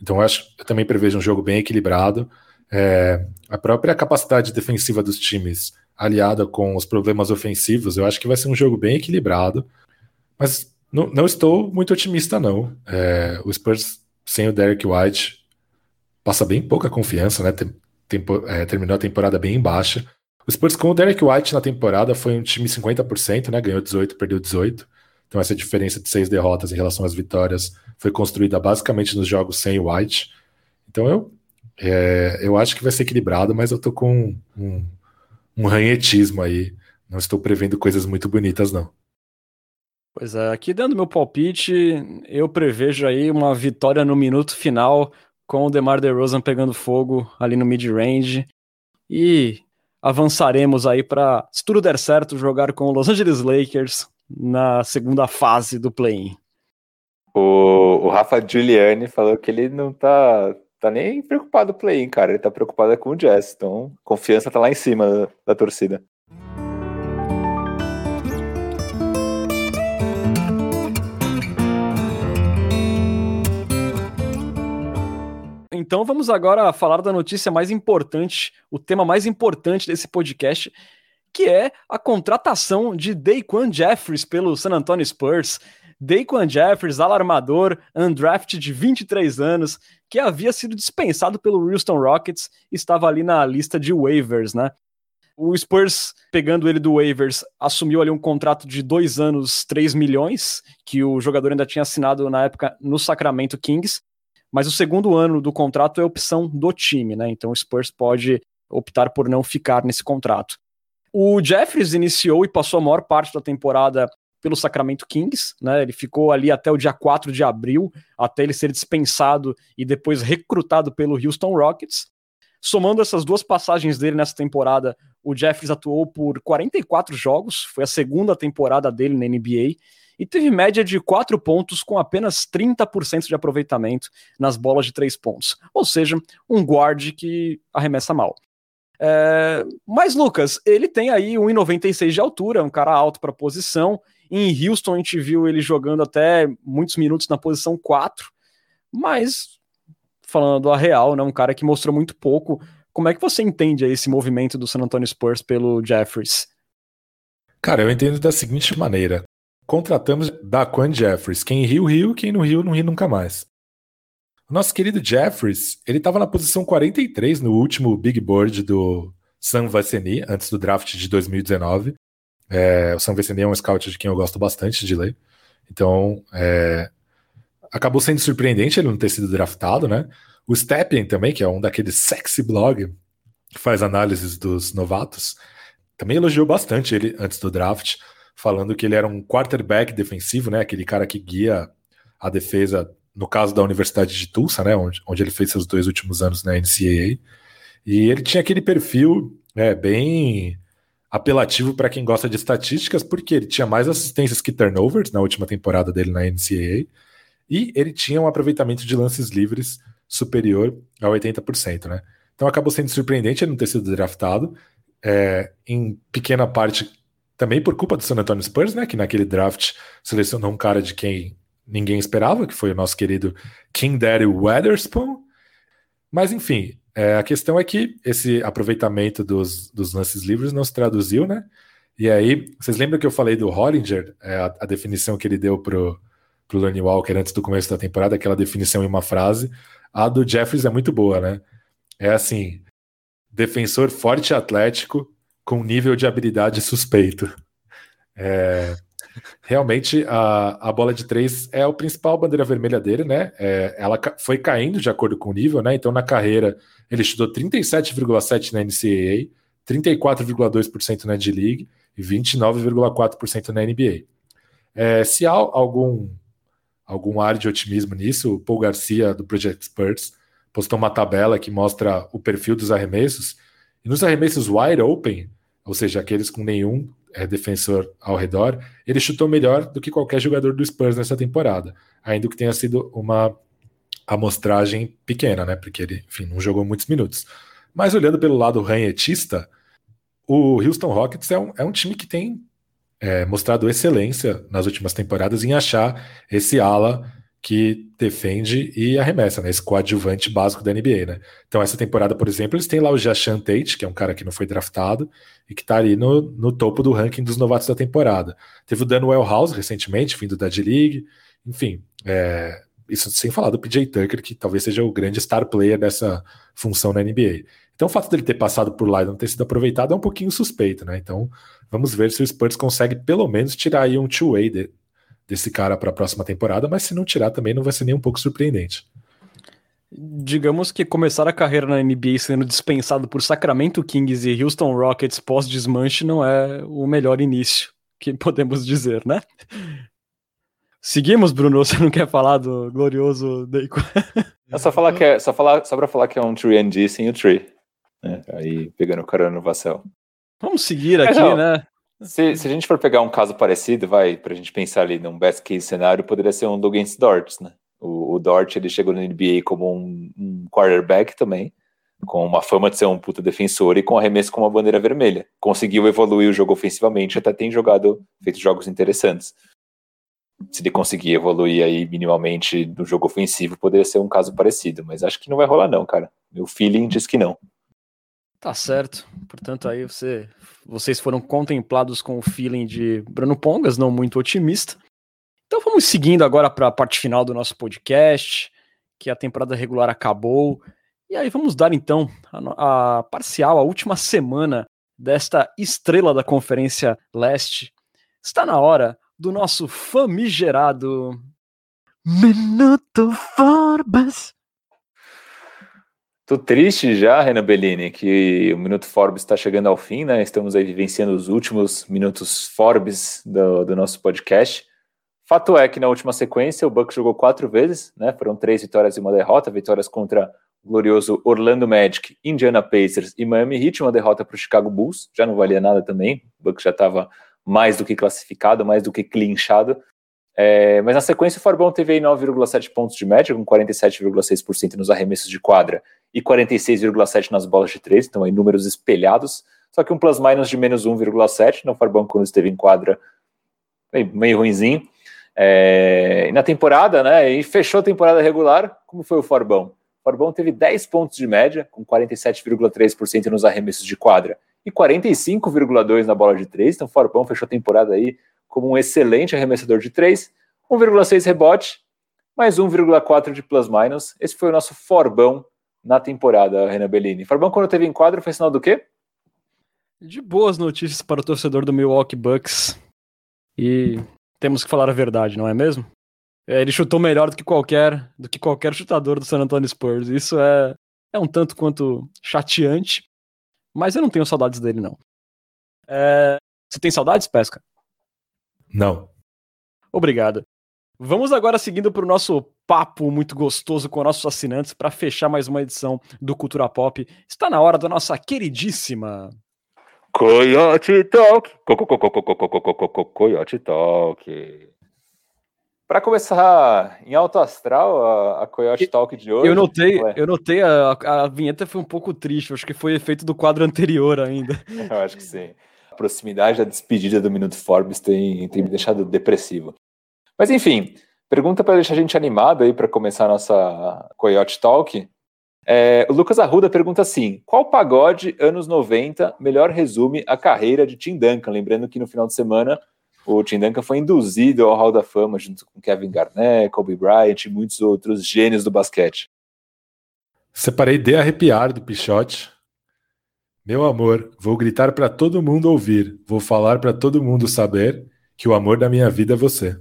Então eu, acho, eu também prevejo um jogo bem equilibrado. É, a própria capacidade defensiva dos times aliada com os problemas ofensivos, eu acho que vai ser um jogo bem equilibrado. Mas não, não estou muito otimista, não. É, o Spurs sem o Derek White passa bem pouca confiança, né? Tem, tem, é, terminou a temporada bem baixa. O Spurs com o Derek White na temporada foi um time 50%, né? Ganhou 18, perdeu 18. Então essa diferença de seis derrotas em relação às vitórias foi construída basicamente nos jogos sem White. Então eu, é, eu acho que vai ser equilibrado, mas eu tô com um, um ranhetismo aí. Não estou prevendo coisas muito bonitas, não. Pois é, aqui dando meu palpite, eu prevejo aí uma vitória no minuto final com o DeMar DeRozan pegando fogo ali no mid-range e avançaremos aí para, se tudo der certo, jogar com o Los Angeles Lakers na segunda fase do play-in. O, o, Rafa Giuliani falou que ele não tá, tá nem preocupado com o play-in, cara. Ele tá preocupado com o Jazz. Então, confiança tá lá em cima da, da torcida. Então vamos agora falar da notícia mais importante, o tema mais importante desse podcast, que é a contratação de Daquan Jeffries pelo San Antonio Spurs. Daquan Jeffries, alarmador, undrafted de 23 anos, que havia sido dispensado pelo Houston Rockets, estava ali na lista de waivers, né? O Spurs, pegando ele do waivers, assumiu ali um contrato de dois anos, 3 milhões, que o jogador ainda tinha assinado na época no Sacramento Kings, mas o segundo ano do contrato é opção do time, né? Então o Spurs pode optar por não ficar nesse contrato. O Jeffries iniciou e passou a maior parte da temporada pelo Sacramento Kings, né? Ele ficou ali até o dia 4 de abril, até ele ser dispensado e depois recrutado pelo Houston Rockets. Somando essas duas passagens dele nessa temporada, o Jeffries atuou por 44 jogos, foi a segunda temporada dele na NBA e teve média de 4 pontos com apenas 30% de aproveitamento nas bolas de 3 pontos. Ou seja, um guard que arremessa mal. É, mas, Lucas, ele tem aí 1,96 de altura, um cara alto para posição. Em Houston, a gente viu ele jogando até muitos minutos na posição 4. Mas, falando a real, né, um cara que mostrou muito pouco. Como é que você entende esse movimento do San Antonio Spurs pelo Jeffries? Cara, eu entendo da seguinte maneira contratamos Daquan Jeffries. Quem riu, riu, quem não riu, não ri nunca mais. Nosso querido Jeffries, ele estava na posição 43 no último Big Board do Sam Veceni, antes do draft de 2019. É, o Sam Veceni é um scout de quem eu gosto bastante de ler. Então, é, acabou sendo surpreendente ele não ter sido draftado, né? O Stepien também, que é um daqueles sexy blog que faz análises dos novatos, também elogiou bastante ele antes do draft falando que ele era um quarterback defensivo, né? Aquele cara que guia a defesa, no caso da Universidade de Tulsa, né? Onde, onde ele fez seus dois últimos anos na NCAA. E ele tinha aquele perfil né, bem apelativo para quem gosta de estatísticas, porque ele tinha mais assistências que turnovers na última temporada dele na NCAA, e ele tinha um aproveitamento de lances livres superior a 80%, né? Então acabou sendo surpreendente ele não ter sido draftado, é, em pequena parte também por culpa do San Antonio Spurs, né, que naquele draft selecionou um cara de quem ninguém esperava, que foi o nosso querido King Daddy Weatherspoon. Mas enfim, é, a questão é que esse aproveitamento dos, dos lances livres não se traduziu, né? E aí, vocês lembram que eu falei do Hollinger, é, a, a, definição que ele deu pro, pro Lonnie Walker antes do começo da temporada, aquela definição em uma frase. A do Jeffries é muito boa, né? É assim: defensor forte e atlético, com nível de habilidade suspeito. É, realmente, a, a bola de três é o principal bandeira vermelha dele, né? É, ela foi caindo de acordo com o nível, né? Então, na carreira, ele estudou 37,7% na NCAA, 34,2% na D-League e 29,4% na NBA. É, se há algum, algum ar de otimismo nisso, o Paul Garcia, do Project Spurs, postou uma tabela que mostra o perfil dos arremessos, e nos arremessos wide open, ou seja, aqueles com nenhum é, defensor ao redor, ele chutou melhor do que qualquer jogador do Spurs nessa temporada, ainda que tenha sido uma amostragem pequena, né? Porque ele, enfim, não jogou muitos minutos. Mas olhando pelo lado ranhetista, o Houston Rockets é um, é um time que tem é, mostrado excelência nas últimas temporadas em achar esse ala que defende e arremessa, né? Esse coadjuvante básico da NBA, né? Então, essa temporada, por exemplo, eles têm lá o Jashan Tate, que é um cara que não foi draftado e que tá ali no, no topo do ranking dos novatos da temporada. Teve o Daniel House recentemente, vindo da D-League. Enfim, é, isso sem falar do PJ Tucker, que talvez seja o grande star player dessa função na NBA. Então, o fato dele ter passado por lá e não ter sido aproveitado é um pouquinho suspeito, né? Então, vamos ver se o Spurs consegue pelo menos tirar aí um two-way desse cara para a próxima temporada, mas se não tirar também não vai ser nem um pouco surpreendente. Digamos que começar a carreira na NBA sendo dispensado por Sacramento Kings e Houston Rockets pós-desmanche não é o melhor início que podemos dizer, né? Seguimos, Bruno, você não quer falar do glorioso Deiko? É só falar que é, só falar, só pra falar que é um 3ND sem o tree. Né? Aí pegando o carona no Vassell. Vamos seguir aqui, não, né? Se, se, a gente for pegar um caso parecido, vai, pra gente pensar ali num best case cenário, poderia ser um Logan Dort, né? O, o Dort, ele chegou no NBA como um, um quarterback também, com uma fama de ser um puta defensor e com arremesso com uma bandeira vermelha. Conseguiu evoluir o jogo ofensivamente, até tem jogado, feito jogos interessantes. Se ele conseguir evoluir aí minimamente no jogo ofensivo, poderia ser um caso parecido, mas acho que não vai rolar não, cara. Meu feeling diz que não. Tá certo. Portanto, aí você, vocês foram contemplados com o feeling de Bruno Pongas, não muito otimista. Então vamos seguindo agora para a parte final do nosso podcast, que a temporada regular acabou. E aí vamos dar então a, a parcial, a última semana desta estrela da Conferência Leste. Está na hora do nosso famigerado Minuto Forbes. Tô triste já, Renan Bellini, que o Minuto Forbes está chegando ao fim, né? Estamos aí vivenciando os últimos minutos Forbes do, do, nosso podcast. Fato é que na última sequência o Bucks jogou quatro vezes, né? Foram três vitórias e uma derrota, vitórias contra o glorioso Orlando Magic, Indiana Pacers e Miami Heat, uma derrota para o Chicago Bulls, já não valia nada também, o Bucks já estava mais do que classificado, mais do que clinchado. É, mas na sequência o Forbão teve aí 9,7 pontos de média, com 47,6% nos arremessos de quadra e 46,7% nas bolas de três, então aí números espelhados, só que um plus-minus de menos 1,7%, no Forbão quando esteve em quadra meio, ruimzinho. É, e na temporada, né, e fechou a temporada regular, como foi o Forbão? O Forbão teve 10 pontos de média, com 47,3% nos arremessos de quadra e 45,2% na bola de três, então o Forbão fechou a temporada aí como um excelente arremessador de 3, 1,6 rebote, mais 1,4 de plus-minus. Esse foi o nosso Forbão na temporada, Renan Bellini. Forbão, quando teve em quadro, foi sinal do quê? De boas notícias para o torcedor do Milwaukee Bucks. E temos que falar a verdade, não é mesmo? É, ele chutou melhor do que qualquer do que qualquer chutador do San Antonio Spurs. Isso é, é um tanto quanto chateante, mas eu não tenho saudades dele, não. É, você tem saudades, Pesca? Não. Obrigado. Vamos agora seguindo para o nosso papo muito gostoso com nossos assinantes para fechar mais uma edição do Cultura Pop. Está na hora da nossa queridíssima Coyote Talk. Coyote Talk. Para começar em alto astral, a, a Coyote Talk de hoje. Eu notei, eu notei a, a vinheta foi um pouco triste. Acho que foi efeito do quadro anterior ainda. eu acho que sim proximidade da despedida do Minuto Forbes tem, tem me deixado depressivo. Mas enfim, pergunta para deixar a gente animado aí para começar a nossa Coyote Talk. É, o Lucas Arruda pergunta assim: qual pagode anos 90 melhor resume a carreira de Tim Duncan? Lembrando que no final de semana o Tim Duncan foi induzido ao Hall da Fama junto com Kevin Garnett, Kobe Bryant e muitos outros gênios do basquete. Separei de arrepiar do Pichote meu amor, vou gritar para todo mundo ouvir, vou falar para todo mundo saber que o amor da minha vida é você.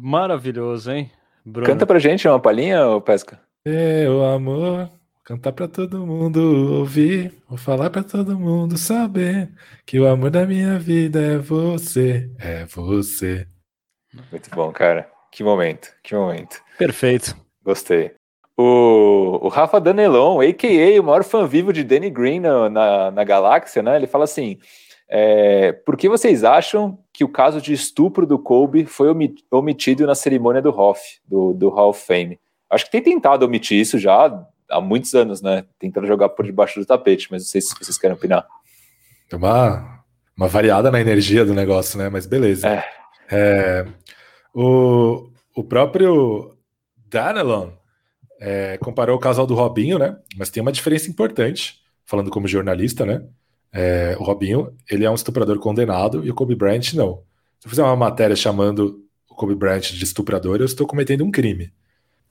Maravilhoso, hein? Bruno. Canta pra gente uma palhinha, ô Pesca. Meu amor, cantar para todo mundo ouvir, vou falar para todo mundo saber que o amor da minha vida é você, é você. Muito bom, cara. Que momento, que momento. Perfeito. Gostei. O, o Rafa Danelon, a.k.a. o maior fã vivo de Danny Green na, na, na galáxia, né? Ele fala assim: é, por que vocês acham que o caso de estupro do Kobe foi omitido na cerimônia do Hoff, do, do Hall of Fame? Acho que tem tentado omitir isso já há muitos anos, né? Tentando jogar por debaixo do tapete, mas não sei se vocês querem opinar. Tem uma, uma variada na energia do negócio, né? Mas beleza. É. É, o, o próprio Danelon é, comparou o casal do Robinho, né? Mas tem uma diferença importante, falando como jornalista, né? É, o Robinho, ele é um estuprador condenado e o Kobe Bryant não. Se eu fizer uma matéria chamando o Kobe Bryant de estuprador, eu estou cometendo um crime.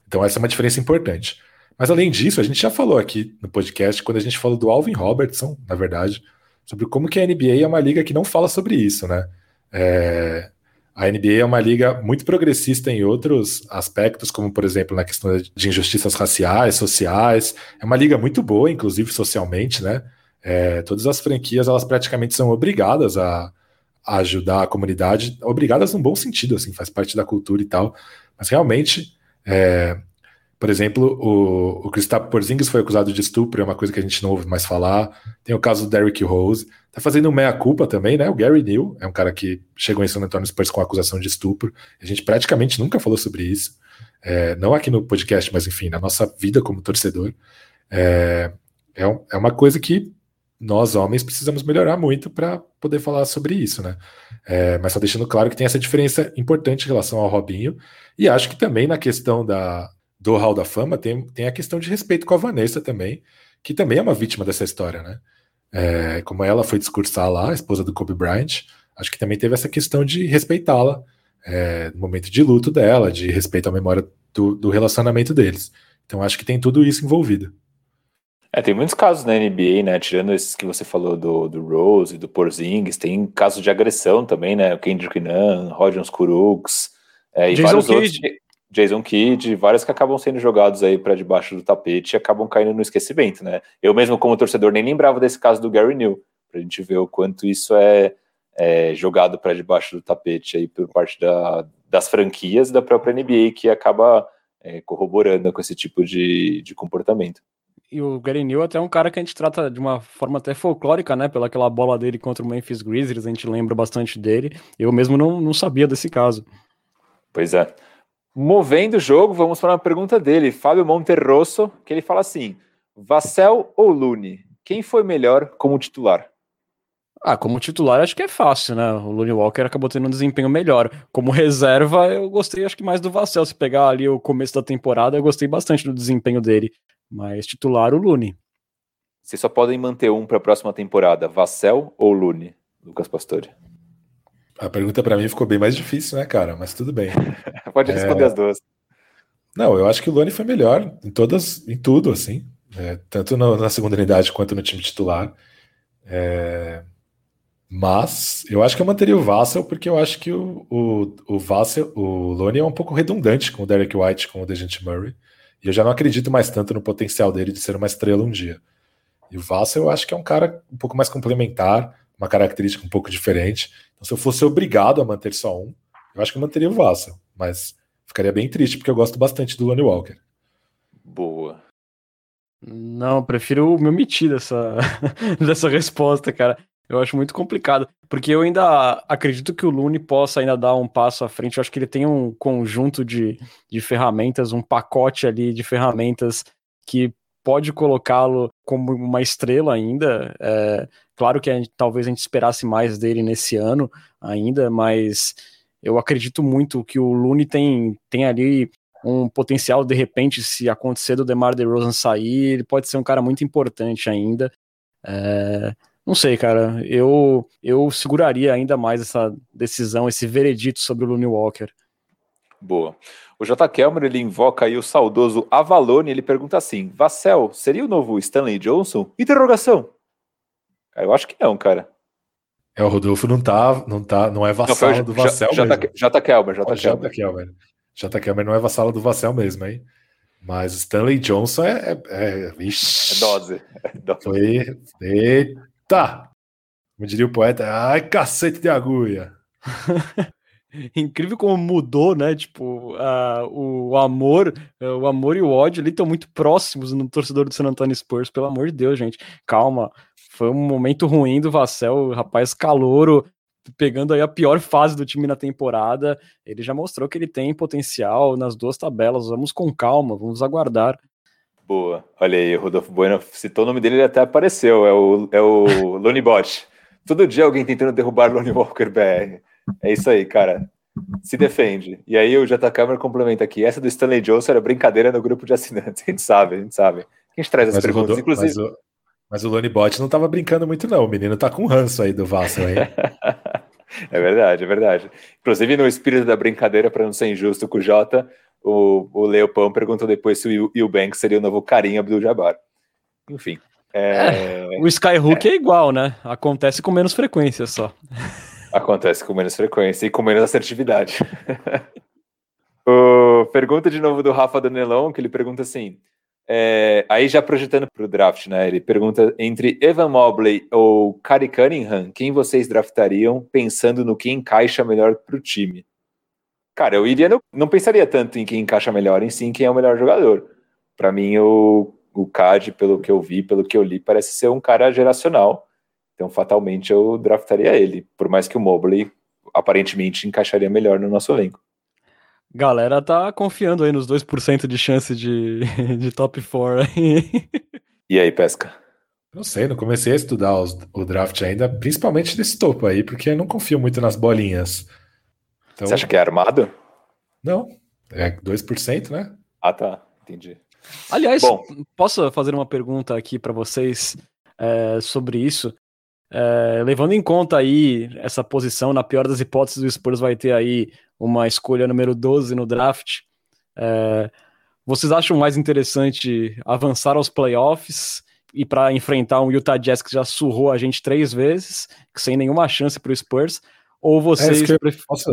Então essa é uma diferença importante. Mas além disso, a gente já falou aqui no podcast, quando a gente falou do Alvin Robertson, na verdade, sobre como que a NBA é uma liga que não fala sobre isso, né? É, a NBA é uma liga muito progressista em outros aspectos, como por exemplo na questão de injustiças raciais, sociais. É uma liga muito boa, inclusive socialmente, né? É, todas as franquias elas praticamente são obrigadas a, ajudar a comunidade, obrigadas num bom sentido, assim, faz parte da cultura e tal. Mas realmente, é, por exemplo, o, o Porzingis foi acusado de estupro, é uma coisa que a gente não ouve mais falar. Tem o caso do Derrick Rose, tá fazendo meia-culpa também, né? O Gary Neal é um cara que chegou em San Antonio Spurs com acusação de estupro. A gente praticamente nunca falou sobre isso. É, não aqui no podcast, mas enfim, na nossa vida como torcedor. É, é, é uma coisa que nós, homens, precisamos melhorar muito para poder falar sobre isso, né? É, mas só deixando claro que tem essa diferença importante em relação ao Robinho. E acho que também na questão da, do Hall da Fama tem, tem a questão de respeito com a Vanessa também, que também é uma vítima dessa história, né? É, como ela foi discursar lá, a esposa do Kobe Bryant, acho que também teve essa questão de respeitá-la é, no momento de luto dela, de respeito à memória do, do relacionamento deles. Então acho que tem tudo isso envolvido. É, tem muitos casos na NBA, né? Tirando esses que você falou do, do Rose, do Porzingis, tem casos de agressão também, né? O Kendrick Nunn, Rodion Kuruks, é, e Jason vários Kidd. outros. Jason Kidd, vários que acabam sendo jogados aí para debaixo do tapete e acabam caindo no esquecimento, né? Eu mesmo, como torcedor, nem lembrava desse caso do Gary New, para a gente ver o quanto isso é, é jogado para debaixo do tapete aí por parte da, das franquias e da própria NBA, que acaba é, corroborando com esse tipo de, de comportamento. E o Gary Neal até é um cara que a gente trata de uma forma até folclórica, né? Pela aquela bola dele contra o Memphis Grizzlies, a gente lembra bastante dele. Eu mesmo não, não sabia desse caso. Pois é. Movendo o jogo, vamos para uma pergunta dele, Fábio Monterrosso, que ele fala assim: Vassell ou Lune? Quem foi melhor como titular? Ah, como titular acho que é fácil, né? O Looney Walker acabou tendo um desempenho melhor. Como reserva, eu gostei acho que mais do Vassell. Se pegar ali o começo da temporada, eu gostei bastante do desempenho dele. Mas titular o Lune. Vocês só podem manter um para a próxima temporada, Vassell ou Lune, Lucas Pastore? A pergunta para mim ficou bem mais difícil, né, cara? Mas tudo bem. Pode responder é... as duas. Não, eu acho que o Lune foi melhor em todas, em tudo, assim. É, tanto no, na segunda unidade quanto no time titular. É... Mas eu acho que eu manteria o Vassell, porque eu acho que o, o, o Vassell, o Lone é um pouco redundante com o Derek White, com o Dejante Murray. E eu já não acredito mais tanto no potencial dele de ser uma estrela um dia. E o Vassell eu acho que é um cara um pouco mais complementar, uma característica um pouco diferente. Então, se eu fosse obrigado a manter só um, eu acho que eu manteria o Vassell. Mas ficaria bem triste, porque eu gosto bastante do Lonnie Walker. Boa. Não, prefiro me omitir dessa, dessa resposta, cara. Eu acho muito complicado, porque eu ainda acredito que o Lune possa ainda dar um passo à frente. Eu acho que ele tem um conjunto de, de ferramentas, um pacote ali de ferramentas que pode colocá-lo como uma estrela ainda. É, claro que a gente, talvez a gente esperasse mais dele nesse ano ainda, mas eu acredito muito que o Lune tem, tem ali um potencial, de repente, se acontecer do DeMar DeRozan sair, ele pode ser um cara muito importante ainda. É, não sei, cara. Eu, eu seguraria ainda mais essa decisão, esse veredito sobre o Looney Walker. Boa. O J. Kelmer ele invoca aí o saudoso Avalone. Ele pergunta assim: Vassell seria o novo Stanley Johnson? Interrogação. Eu acho que não, cara. É, o Rodolfo não tá, não tá, não é vassalo não, do Vassell J, mesmo. J. Kelmer, J. Kelmer. J. Kelmer. J. Kelmer não é vassalo do Vassell mesmo, hein? Mas Stanley Johnson é. é, é, é dose. É dose. Foi. Tá. Como diria o poeta, ai, cacete de agulha. Incrível como mudou, né? Tipo, uh, o amor, uh, o amor e o ódio ali estão muito próximos no torcedor do San Antonio Spurs, pelo amor de Deus, gente. Calma. Foi um momento ruim do Vassell, rapaz calouro, pegando aí a pior fase do time na temporada. Ele já mostrou que ele tem potencial nas duas tabelas. Vamos com calma, vamos aguardar. Boa. Olha aí, o Rodolfo Bueno citou o nome dele, ele até apareceu. É o, é o Lonibot. Todo dia alguém tentando derrubar o Lonnie Walker BR. É isso aí, cara. Se defende. E aí o J. Câmara complementa aqui. Essa do Stanley Johnson era brincadeira no grupo de assinantes. A gente sabe, a gente sabe. Gente traz as mas perguntas, Rodolfo, inclusive. Mas o, mas o Lonnie Bot não tava brincando muito, não. O menino tá com ranço aí do Vassal, hein? é verdade, é verdade. Inclusive, no espírito da brincadeira, para não ser injusto com o Jota, o, o Leopão perguntou depois se o Eubank seria o novo Karim Abdul-Jabbar. Enfim. É... É, o Skyhook é. é igual, né? Acontece com menos frequência só. Acontece com menos frequência e com menos assertividade. o, pergunta de novo do Rafa Danelão, que ele pergunta assim: É, aí já projetando para o draft, né? Ele pergunta entre Evan Mobley ou Kari Cunningham, quem vocês draftariam pensando no que encaixa melhor para o time? Cara, eu iria, não, não pensaria tanto em quem encaixa melhor, em sim quem é o melhor jogador. Para mim, o, o CAD, pelo que eu vi, pelo que eu li, parece ser um cara geracional. Então, fatalmente, eu draftaria ele, por mais que o Mobley aparentemente encaixaria melhor no nosso elenco. Galera tá confiando aí nos 2% de chance de, de top 4 aí. E aí, Pesca? Não sei, não comecei a estudar os, o draft ainda, principalmente desse topo aí, porque eu não confio muito nas bolinhas. Então... Você acha que é armado? Não, é 2%, né? Ah, tá, entendi. Aliás, Bom, posso fazer uma pergunta aqui para vocês é, sobre isso? É, levando em conta aí essa posição, na pior das hipóteses, o Spurs vai ter aí uma escolha número 12 no draft. É, vocês acham mais interessante avançar aos playoffs e para enfrentar um Utah Jazz que já surrou a gente três vezes, sem nenhuma chance para o Spurs? Ou vocês. É, pref... Posso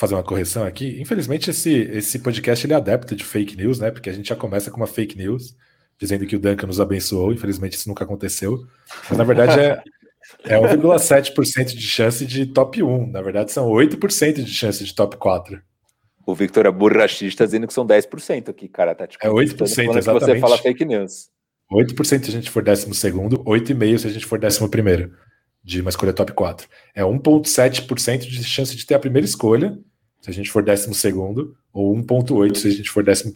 fazer uma correção aqui? Infelizmente, esse, esse podcast ele é adepto de fake news, né? Porque a gente já começa com uma fake news dizendo que o Duncan nos abençoou. Infelizmente, isso nunca aconteceu. Mas na verdade é. É 1,7% de chance de top 1. Na verdade, são 8% de chance de top 4. O Victor Aburrachi está dizendo que são 10% aqui, cara. Tá, tipo, é 8%, exatamente. Que você fala fake news. 8% se a gente for 12, 8,5% se a gente for 11 de uma escolha top 4. É 1,7% de chance de ter a primeira escolha, se a gente for 12, ou 1,8% se a gente for 11.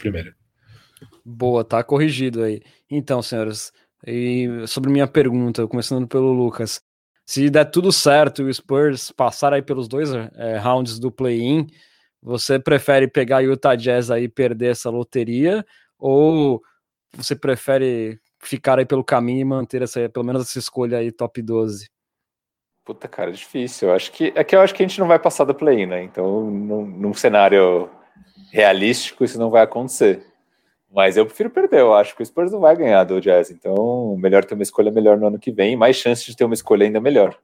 Boa, tá corrigido aí. Então, senhores, e sobre minha pergunta, começando pelo Lucas, se der tudo certo e o Spurs passar aí pelos dois é, rounds do play-in, você prefere pegar Utah Jazz aí e perder essa loteria ou você prefere ficar aí pelo caminho e manter essa, pelo menos essa escolha aí top 12? Puta, cara, difícil. Eu acho que é que eu acho que a gente não vai passar do play-in, né? Então, num, num cenário realístico, isso não vai acontecer. Mas eu prefiro perder, eu acho que o Spurs não vai ganhar do Jazz. Então, melhor ter uma escolha melhor no ano que vem, mais chance de ter uma escolha ainda melhor.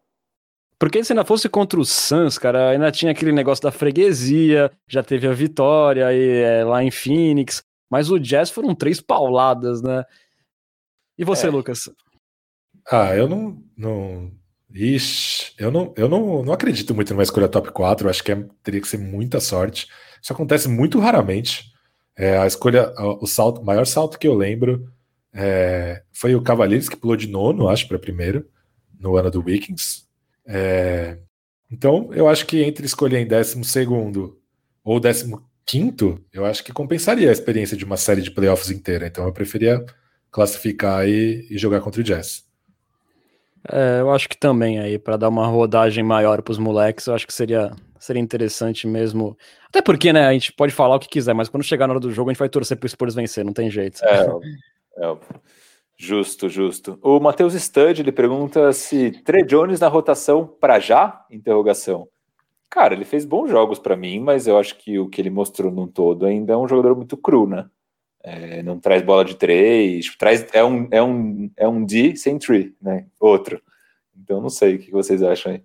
Porque se ainda fosse contra o Suns, cara, ainda tinha aquele negócio da freguesia, já teve a vitória aí, é, lá em Phoenix, mas o Jazz foram três pauladas, né? E você, é. Lucas? Ah, eu não, não. Ixi, eu não, eu não, não acredito muito numa escolha top 4. Eu acho que é, teria que ser muita sorte. Isso acontece muito raramente. É, a escolha, o salto, maior salto que eu lembro é, foi o Cavaliers que pulou de nono, acho, para primeiro, no ano do Vikings. É, então, eu acho que entre escolher em décimo segundo ou décimo quinto, eu acho que compensaria a experiência de uma série de playoffs inteira. Então, eu preferia classificar e, e jogar contra o Jazz. É, eu acho que também aí, para dar uma rodagem maior para os moleques, eu acho que seria seria interessante mesmo. Até porque, né, a gente pode falar o que quiser, mas quando chegar na hora do jogo, a gente vai torcer pro Spurs vencer, não tem jeito. É, é justo, justo. O Matheus Stud, ele pergunta se Trey Jones na rotação para já? Interrogação. Cara, ele fez bons jogos para mim, mas eu acho que o que ele mostrou num todo ainda é um jogador muito cru, né? É, não traz bola de três, tipo, traz, é, um, é, um, é um D sem tree, né? Outro. Então não sei o que vocês acham aí.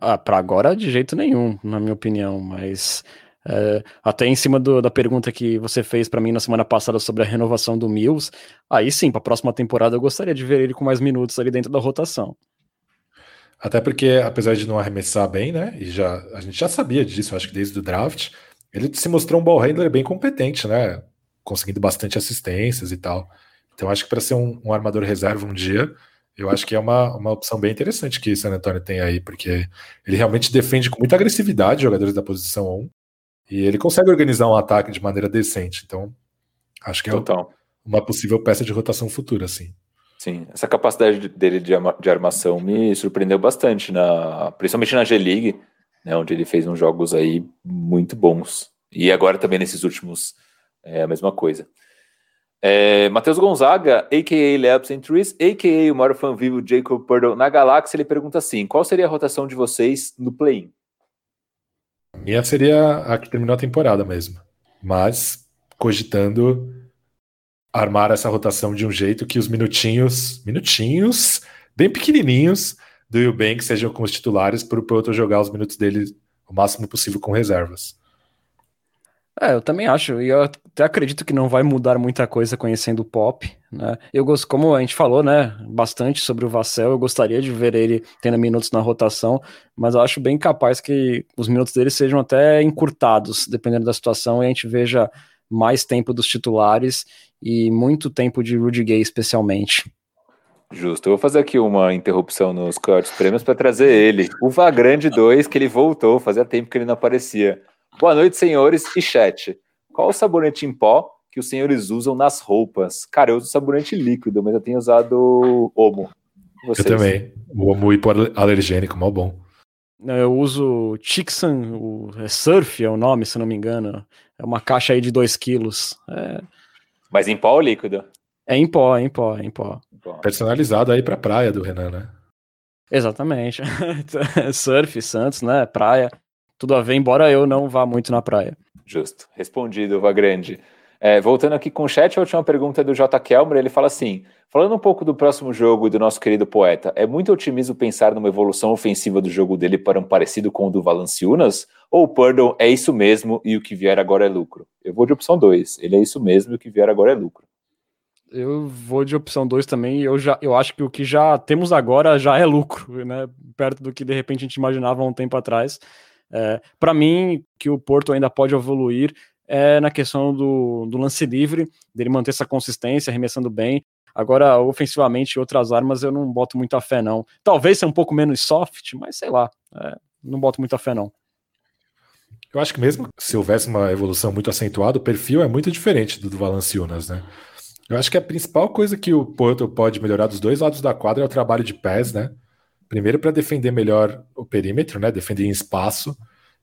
Ah, para agora de jeito nenhum, na minha opinião, mas é, até em cima do, da pergunta que você fez para mim na semana passada sobre a renovação do Mills, aí sim, para a próxima temporada eu gostaria de ver ele com mais minutos ali dentro da rotação. Até porque, apesar de não arremessar bem, né? E já, a gente já sabia disso, acho que desde o draft, ele se mostrou um ball handler bem competente, né? Conseguindo bastante assistências e tal. Então acho que para ser um, um armador reserva um dia, eu acho que é uma, uma opção bem interessante que o San Antonio tem aí, porque ele realmente defende com muita agressividade jogadores da posição 1 e ele consegue organizar um ataque de maneira decente. Então, acho que é Total. uma possível peça de rotação futura, sim. Sim, essa capacidade dele de, de armação me surpreendeu bastante, na, principalmente na G-League, né, onde ele fez uns jogos aí muito bons. E agora também nesses últimos é a mesma coisa. É, Matheus Gonzaga, a.k.a. Labs and Trees, a.k.a. o maior fã vivo Jacob Purdle na galáxia, ele pergunta assim, qual seria a rotação de vocês no play-in? Minha seria a que terminou a temporada mesmo, mas cogitando armar essa rotação de um jeito que os minutinhos, minutinhos, bem pequenininhos, do Eubank sejam com os titulares para o Purdle jogar os minutos dele o máximo possível com reservas. É, eu também acho, e eu até acredito que não vai mudar muita coisa conhecendo o Pop, né? Eu gosto, como a gente falou, né, bastante sobre o Vassell, eu gostaria de ver ele tendo minutos na rotação, mas eu acho bem capaz que os minutos dele sejam até encurtados, dependendo da situação, e a gente veja mais tempo dos titulares e muito tempo de Rudy Gay, especialmente. Justo. Eu vou fazer aqui uma interrupção nos Coyotes Prêmios para trazer ele, o Vagrande 2, que ele voltou, fazia tempo que ele não aparecia. Boa noite, senhores e chat. Qual o sabonete em pó que os senhores usam nas roupas? Cara, eu uso sabonete líquido, mas eu tenho usado Omo. Vocês? Eu também. O Omo hipoalergênico, mal bom. Eu uso Tixan, o é Surf é o nome, se não me engano. É uma caixa aí de 2 quilos. É... Mas em pó ou líquido? É em pó, é em pó, é em pó. Personalizado aí pra praia do Renan, né? Exatamente. Surf, Santos, né? Praia tudo a ver, embora eu não vá muito na praia. Justo. Respondido, Vagrande. É, voltando aqui com o chat, a última pergunta é do J. Kelmer, ele fala assim, falando um pouco do próximo jogo e do nosso querido poeta, é muito otimismo pensar numa evolução ofensiva do jogo dele para um parecido com o do Valanciunas? Ou o Purdle é isso mesmo e o que vier agora é lucro? Eu vou de opção 2, ele é isso mesmo e o que vier agora é lucro. Eu vou de opção 2 também, eu, já, eu acho que o que já temos agora já é lucro, né? Perto do que de repente a gente imaginava há um tempo atrás. É, para mim, que o Porto ainda pode evoluir é na questão do, do lance livre, dele manter essa consistência, arremessando bem. Agora, ofensivamente, outras armas eu não boto muita fé, não. Talvez seja um pouco menos soft, mas sei lá, é, não boto muita fé, não. Eu acho que mesmo se houvesse uma evolução muito acentuada, o perfil é muito diferente do do Valanciunas, né? Eu acho que a principal coisa que o Porto pode melhorar dos dois lados da quadra é o trabalho de pés, né? Primeiro, para defender melhor o perímetro, né? Defender em espaço.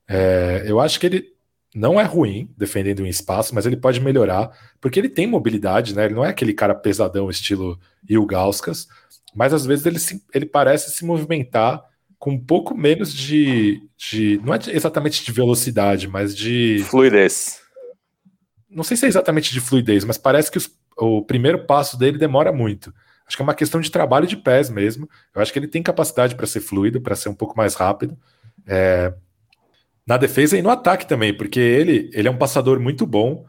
É, eu acho que ele não é ruim defendendo em espaço, mas ele pode melhorar, porque ele tem mobilidade, né? Ele não é aquele cara pesadão, estilo Ilgauskas, mas às vezes ele, se, ele parece se movimentar com um pouco menos de, de. Não é exatamente de velocidade, mas de. Fluidez. Não sei se é exatamente de fluidez, mas parece que os, o primeiro passo dele demora muito. Acho que é uma questão de trabalho de pés mesmo. Eu acho que ele tem capacidade para ser fluido, para ser um pouco mais rápido. É... Na defesa e no ataque também, porque ele, ele é um passador muito bom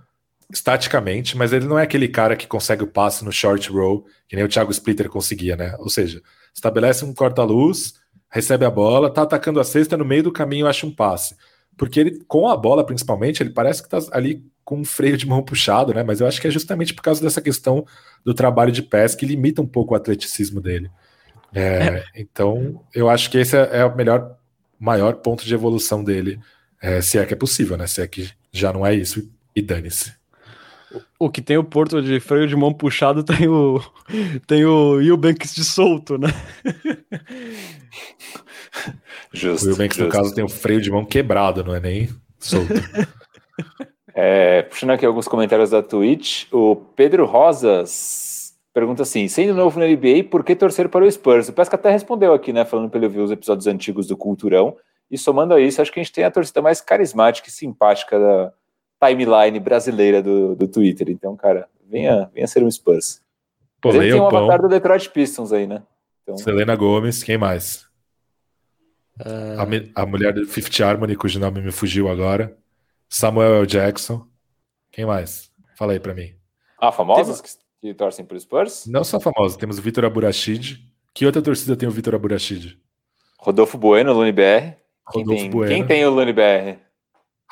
estaticamente, mas ele não é aquele cara que consegue o passe no short roll, que nem o Thiago Splitter conseguia, né? Ou seja, estabelece um corta-luz, recebe a bola, tá atacando a cesta, no meio do caminho acha um passe. Porque ele, com a bola principalmente, ele parece que tá ali com um freio de mão puxado, né? Mas eu acho que é justamente por causa dessa questão do trabalho de pés que limita um pouco o atleticismo dele. É, é. Então, eu acho que esse é, é o melhor, maior ponto de evolução dele, é, se é que é possível, né? Se é que já não é isso, e dane-se. O que tem o Porto de freio de mão puxado tem o tem o Eubanks de solto, né? Justo. O Eubanks, no caso, tem o freio de mão quebrado, não é nem solto. É, puxando aqui alguns comentários da Twitch, o Pedro Rosas pergunta assim: sendo novo na NBA, por que torcer para o Spurs? O Pesca até respondeu aqui, né? Falando pelo viu os episódios antigos do Culturão. E somando a isso, acho que a gente tem a torcida mais carismática e simpática da timeline brasileira do, do Twitter. Então, cara, venha, venha ser um Spurs. Pô, Mas ele tem um avatar do Detroit Pistons aí, né? Então... Selena Gomes, quem mais? Uh... A, a mulher do Fifth Harmony, cujo nome me fugiu agora. Samuel L. Jackson. Quem mais? Fala aí pra mim. Ah, famosos que, que torcem pro Spurs? Não só famosos. Temos o Vitor Aburachid. Que outra torcida tem o Vitor Aburachid? Rodolfo Bueno, Lune BR. Quem tem, bueno. quem tem o Lune BR?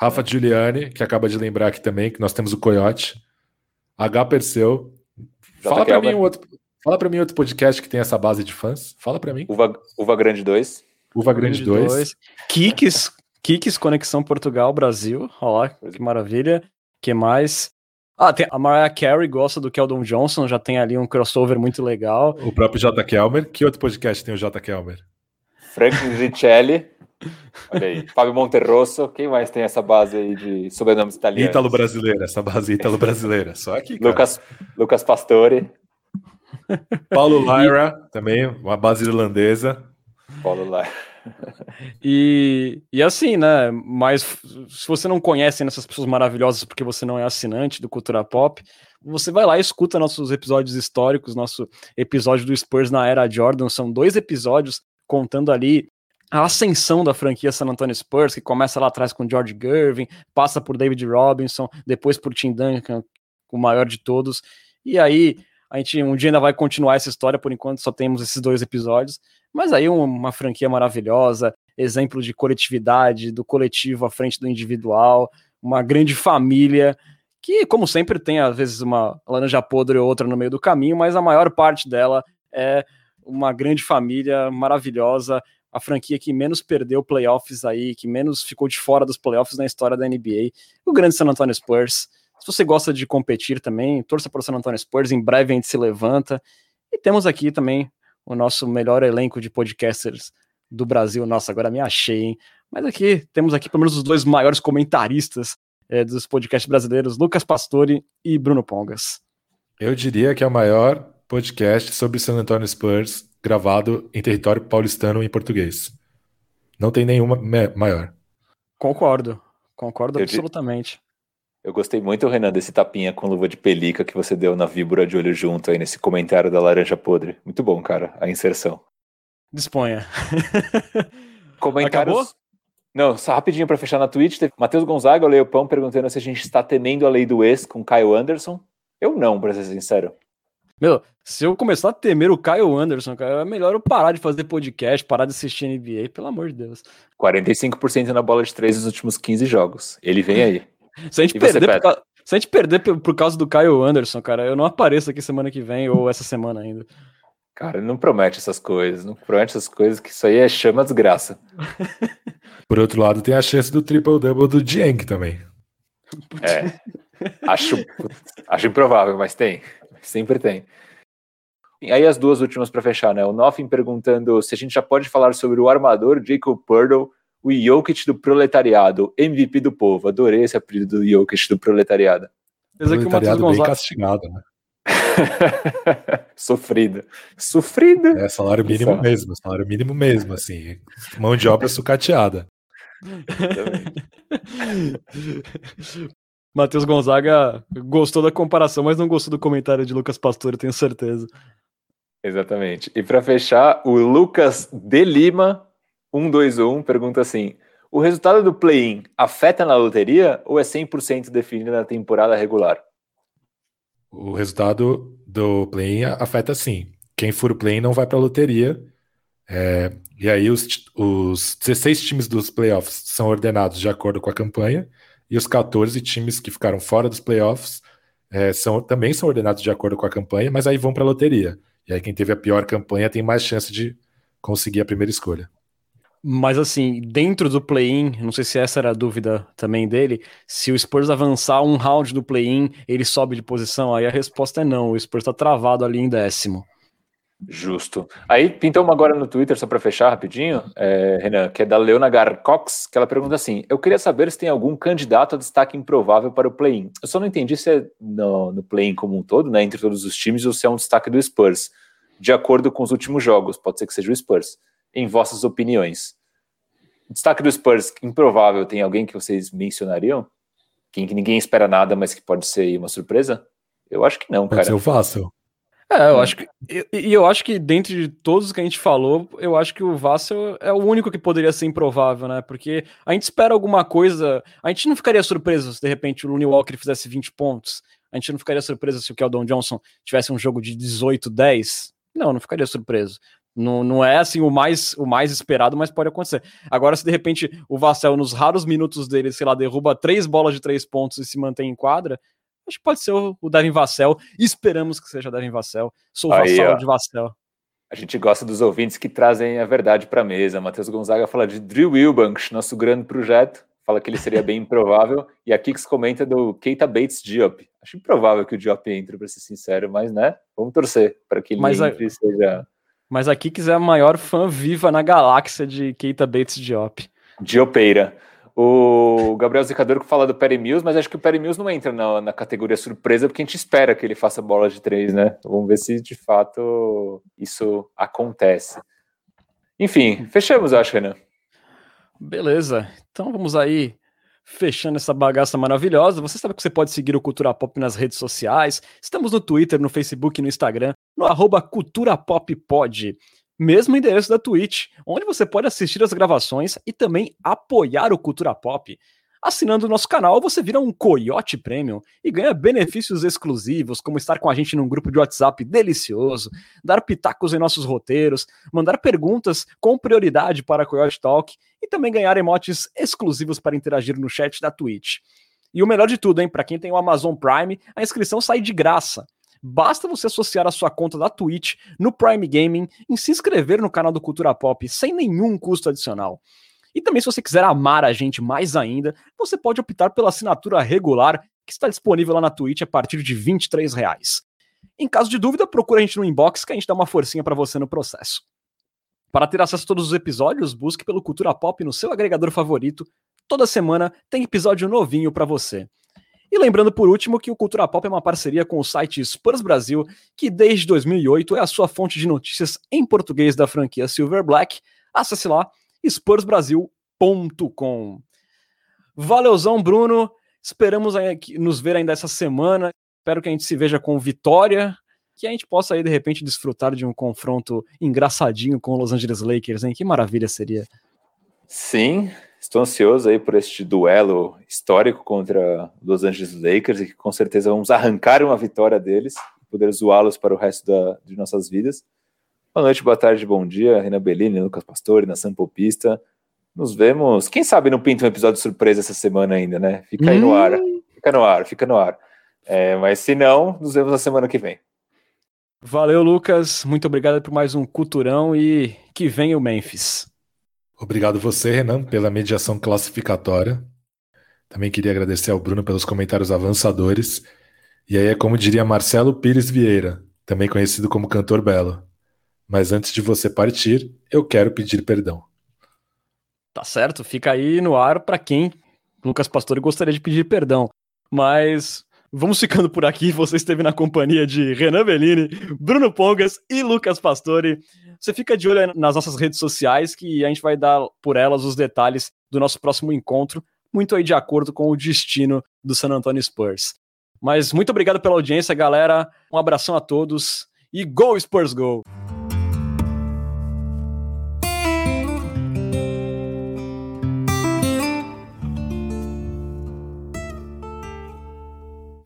Rafa Giuliani, que acaba de lembrar aqui também, que nós temos o Coyote. H. Perseu. Fala para mim outro, fala para mim outro podcast que tem essa base de fãs. Fala para mim. Uva, Uva Grande 2. Uva Grande 2. Kikes Kicks Conexão Portugal Brasil. Olha lá, que maravilha. que mais? Ah, tem a Mariah Carey gosta do Keldon Johnson, já tem ali um crossover muito legal. O próprio J. Kelmer. Que outro podcast tem o J. Kelmer? Frank Ricelli. Olha aí. Fábio Monterrosso. Quem mais tem essa base aí de sobrenomes italianos? Ítalo brasileira, essa base ítalo brasileira. Só aqui. Cara. Lucas, Lucas Pastore. Paulo Lyra, também, uma base irlandesa. Paulo Lyra. e, e assim, né? Mas se você não conhece essas pessoas maravilhosas porque você não é assinante do Cultura Pop, você vai lá e escuta nossos episódios históricos, nosso episódio do Spurs na era Jordan. São dois episódios contando ali a ascensão da franquia San Antonio Spurs, que começa lá atrás com George Gervin, passa por David Robinson, depois por Tim Duncan, o maior de todos, e aí a gente um dia ainda vai continuar essa história, por enquanto só temos esses dois episódios, mas aí uma, franquia maravilhosa, exemplo de coletividade, do coletivo à frente do individual, uma grande família, que, como sempre, tem às vezes uma laranja podre ou outra no meio do caminho, mas a maior parte dela é uma grande família maravilhosa, a franquia que menos perdeu playoffs aí, que menos ficou de fora dos playoffs na história da NBA, o grande San Antonio Spurs. Se você gosta de competir também, torça para o San Antonio Spurs, em breve a gente se levanta. E temos aqui também o nosso melhor elenco de podcasters do Brasil. Nossa, agora me achei, hein? Mas aqui temos aqui pelo menos os dois maiores comentaristas é, dos podcasts brasileiros, Lucas Pastore e Bruno Pongas. Eu diria que é o maior podcast sobre San Antonio Spurs gravado em território paulistano em português. Não tem nenhuma maior. Concordo, concordo eu absolutamente. Eu gostei muito, Renan, desse tapinha com luva de pelica que você deu na víbora de olho junto aí nesse comentário da laranja podre. Muito bom, cara, a inserção. Disponha. Comentários. Acabou? Não, só rapidinho para fechar na Twitch. Teve Matheus Gonzaga, o Leopão, perguntando se a gente está temendo a lei do ex com Caio Anderson. Eu não, para ser sincero. Meu, se eu começar a temer o Kyle Anderson, cara, é melhor eu parar de fazer podcast, parar de assistir NBA, pelo amor de Deus. 45% na bola de três nos últimos 15 jogos. Ele vem aí. Se, a gente perder por, se a gente perder por causa do Kyle Anderson, cara, eu não apareço aqui semana que vem ou essa semana ainda. Cara, não promete essas coisas, não promete essas coisas, que isso aí é chama desgraça. por outro lado, tem a chance do triple-double do Dieng também. É. Acho, acho improvável, mas tem. Sempre tem. E aí as duas últimas para fechar, né? O Nothing perguntando se a gente já pode falar sobre o armador Jacob Purdle, o Jokic do proletariado, MVP do povo. Adorei esse apelido do Jokic do proletariado. Proletariado bem castigado, né? Sofrida. Sofrida. É salário mínimo mesmo, salário mínimo mesmo, assim. Mão de obra sucateada. Matheus Gonzaga gostou da comparação, mas não gostou do comentário de Lucas Pastor, eu tenho certeza. Exatamente. E para fechar, o Lucas de Lima 121 pergunta assim: o resultado do play-in afeta na loteria ou é 100% definido na temporada regular? O resultado do play-in afeta sim. Quem for o play-in não vai para a loteria. É, e aí os, os 16 times dos playoffs são ordenados de acordo com a campanha e os 14 times que ficaram fora dos playoffs é, são, também são ordenados de acordo com a campanha, mas aí vão para a loteria. E aí quem teve a pior campanha tem mais chance de conseguir a primeira escolha. Mas assim, dentro do play-in, não sei se essa era a dúvida também dele, se o Spurs avançar um round do play-in, ele sobe de posição? Aí a resposta é não, o Spurs está travado ali em décimo. Justo. Aí pintou uma agora no Twitter, só para fechar rapidinho, é, Renan, que é da Leona Garcox, que ela pergunta assim: Eu queria saber se tem algum candidato a destaque improvável para o play-in. Eu só não entendi se é no, no play-in como um todo, né, entre todos os times, ou se é um destaque do Spurs, de acordo com os últimos jogos. Pode ser que seja o Spurs. Em vossas opiniões. Destaque do Spurs, improvável, tem alguém que vocês mencionariam? Quem que ninguém espera nada, mas que pode ser uma surpresa? Eu acho que não, pode cara. Ser o fácil. É, eu acho que. E eu, eu, acho que dentro de todos que a gente falou, eu acho que o Vassel é o único que poderia ser improvável, né? Porque a gente espera alguma coisa. A gente não ficaria surpreso se de repente o Looney Walker fizesse 20 pontos. A gente não ficaria surpreso se o Keldon Johnson tivesse um jogo de 18, 10. Não, não ficaria surpreso. Não, não é assim o mais, o mais esperado, mas pode acontecer. Agora, se de repente o Vassell, nos raros minutos dele, sei lá, derruba três bolas de três pontos e se mantém em quadra, Acho que pode ser o, o Devin Vassell. Esperamos que seja Devin Vassell. Sou Aí, vassal ó. de Vassell. A gente gosta dos ouvintes que trazem a verdade para a mesa. Matheus Gonzaga fala de Drew Wilbanks, nosso grande projeto. Fala que ele seria bem improvável. E a Kix comenta do Keita Bates Diop. Acho improvável que o Diop entre, para ser sincero, mas né, vamos torcer para que ele mas entre a... seja. Mas a Kix é a maior fã viva na galáxia de Keita Bates Diop. Diopeira. O Gabriel Zicador fala do Perry Mills, mas acho que o Perry Mills não entra na, na, categoria surpresa, porque a gente espera que ele faça bola de três, né? Vamos ver se de fato isso acontece. Enfim, fechamos, acho, Renan. Beleza. Então vamos aí fechando essa bagaça maravilhosa. Você sabe que você pode seguir o Cultura Pop nas redes sociais. Estamos no Twitter, no Facebook, no Instagram, no arroba Cultura Pop Pod. mesmo endereço da Twitch, onde você pode assistir as gravações e também apoiar o Cultura Pop. Assinando o nosso canal, você vira um Coyote Premium e ganha benefícios exclusivos, como estar com a gente num grupo de WhatsApp delicioso, dar pitacos em nossos roteiros, mandar perguntas com prioridade para a Coyote Talk e também ganhar emotes exclusivos para interagir no chat da Twitch. E o melhor de tudo, hein, para quem tem o Amazon Prime, a inscrição sai de graça. Basta você associar a sua conta da Twitch no Prime Gaming e se inscrever no canal do Cultura Pop sem nenhum custo adicional. E também, se você quiser amar a gente mais ainda, você pode optar pela assinatura regular, que está disponível lá na Twitch a partir de R$ reais. Em caso de dúvida, procure a gente no inbox que a gente dá uma forcinha para você no processo. Para ter acesso a todos os episódios, busque pelo Cultura Pop no seu agregador favorito. Toda semana tem episódio novinho para você. E lembrando por último que o Cultura Pop é uma parceria com o site Spurs Brasil, que desde 2008 é a sua fonte de notícias em português da franquia Silver Black. Acesse lá spursbrasil.com. Valeuzão, Bruno. Esperamos nos ver ainda essa semana. Espero que a gente se veja com vitória, que a gente possa aí de repente desfrutar de um confronto engraçadinho com os Los Angeles Lakers, hein? Que maravilha seria. Sim, estou ansioso aí por este duelo histórico contra Los Angeles Lakers e que com certeza vamos arrancar uma vitória deles, poder zoá-los para o resto da, de nossas vidas. Boa noite, boa tarde, bom dia, Renan Bellini, Lucas Pastore, na Popista. Nos vemos, quem sabe não pinta um episódio surpresa essa semana ainda, né? Fica aí hum. no ar, fica no ar, fica no ar. É, mas se não, nos vemos na semana que vem. Valeu, Lucas. Muito obrigado por mais um Culturão e que venha o Memphis. Obrigado você, Renan, pela mediação classificatória. Também queria agradecer ao Bruno pelos comentários avançadores. E aí é como diria Marcelo Pires Vieira, também conhecido como Cantor Belo. Mas antes de você partir, eu quero pedir perdão. Tá certo, fica aí no ar para quem Lucas Pastore gostaria de pedir perdão. Mas vamos ficando por aqui. Você esteve na companhia de Renan Bellini, Bruno Pongas e Lucas Pastore. Você fica de olho nas nossas redes sociais que a gente vai dar por elas os detalhes do nosso próximo encontro, muito aí de acordo com o destino do San Antonio Spurs. Mas muito obrigado pela audiência, galera. Um abração a todos e Go Spurs Go!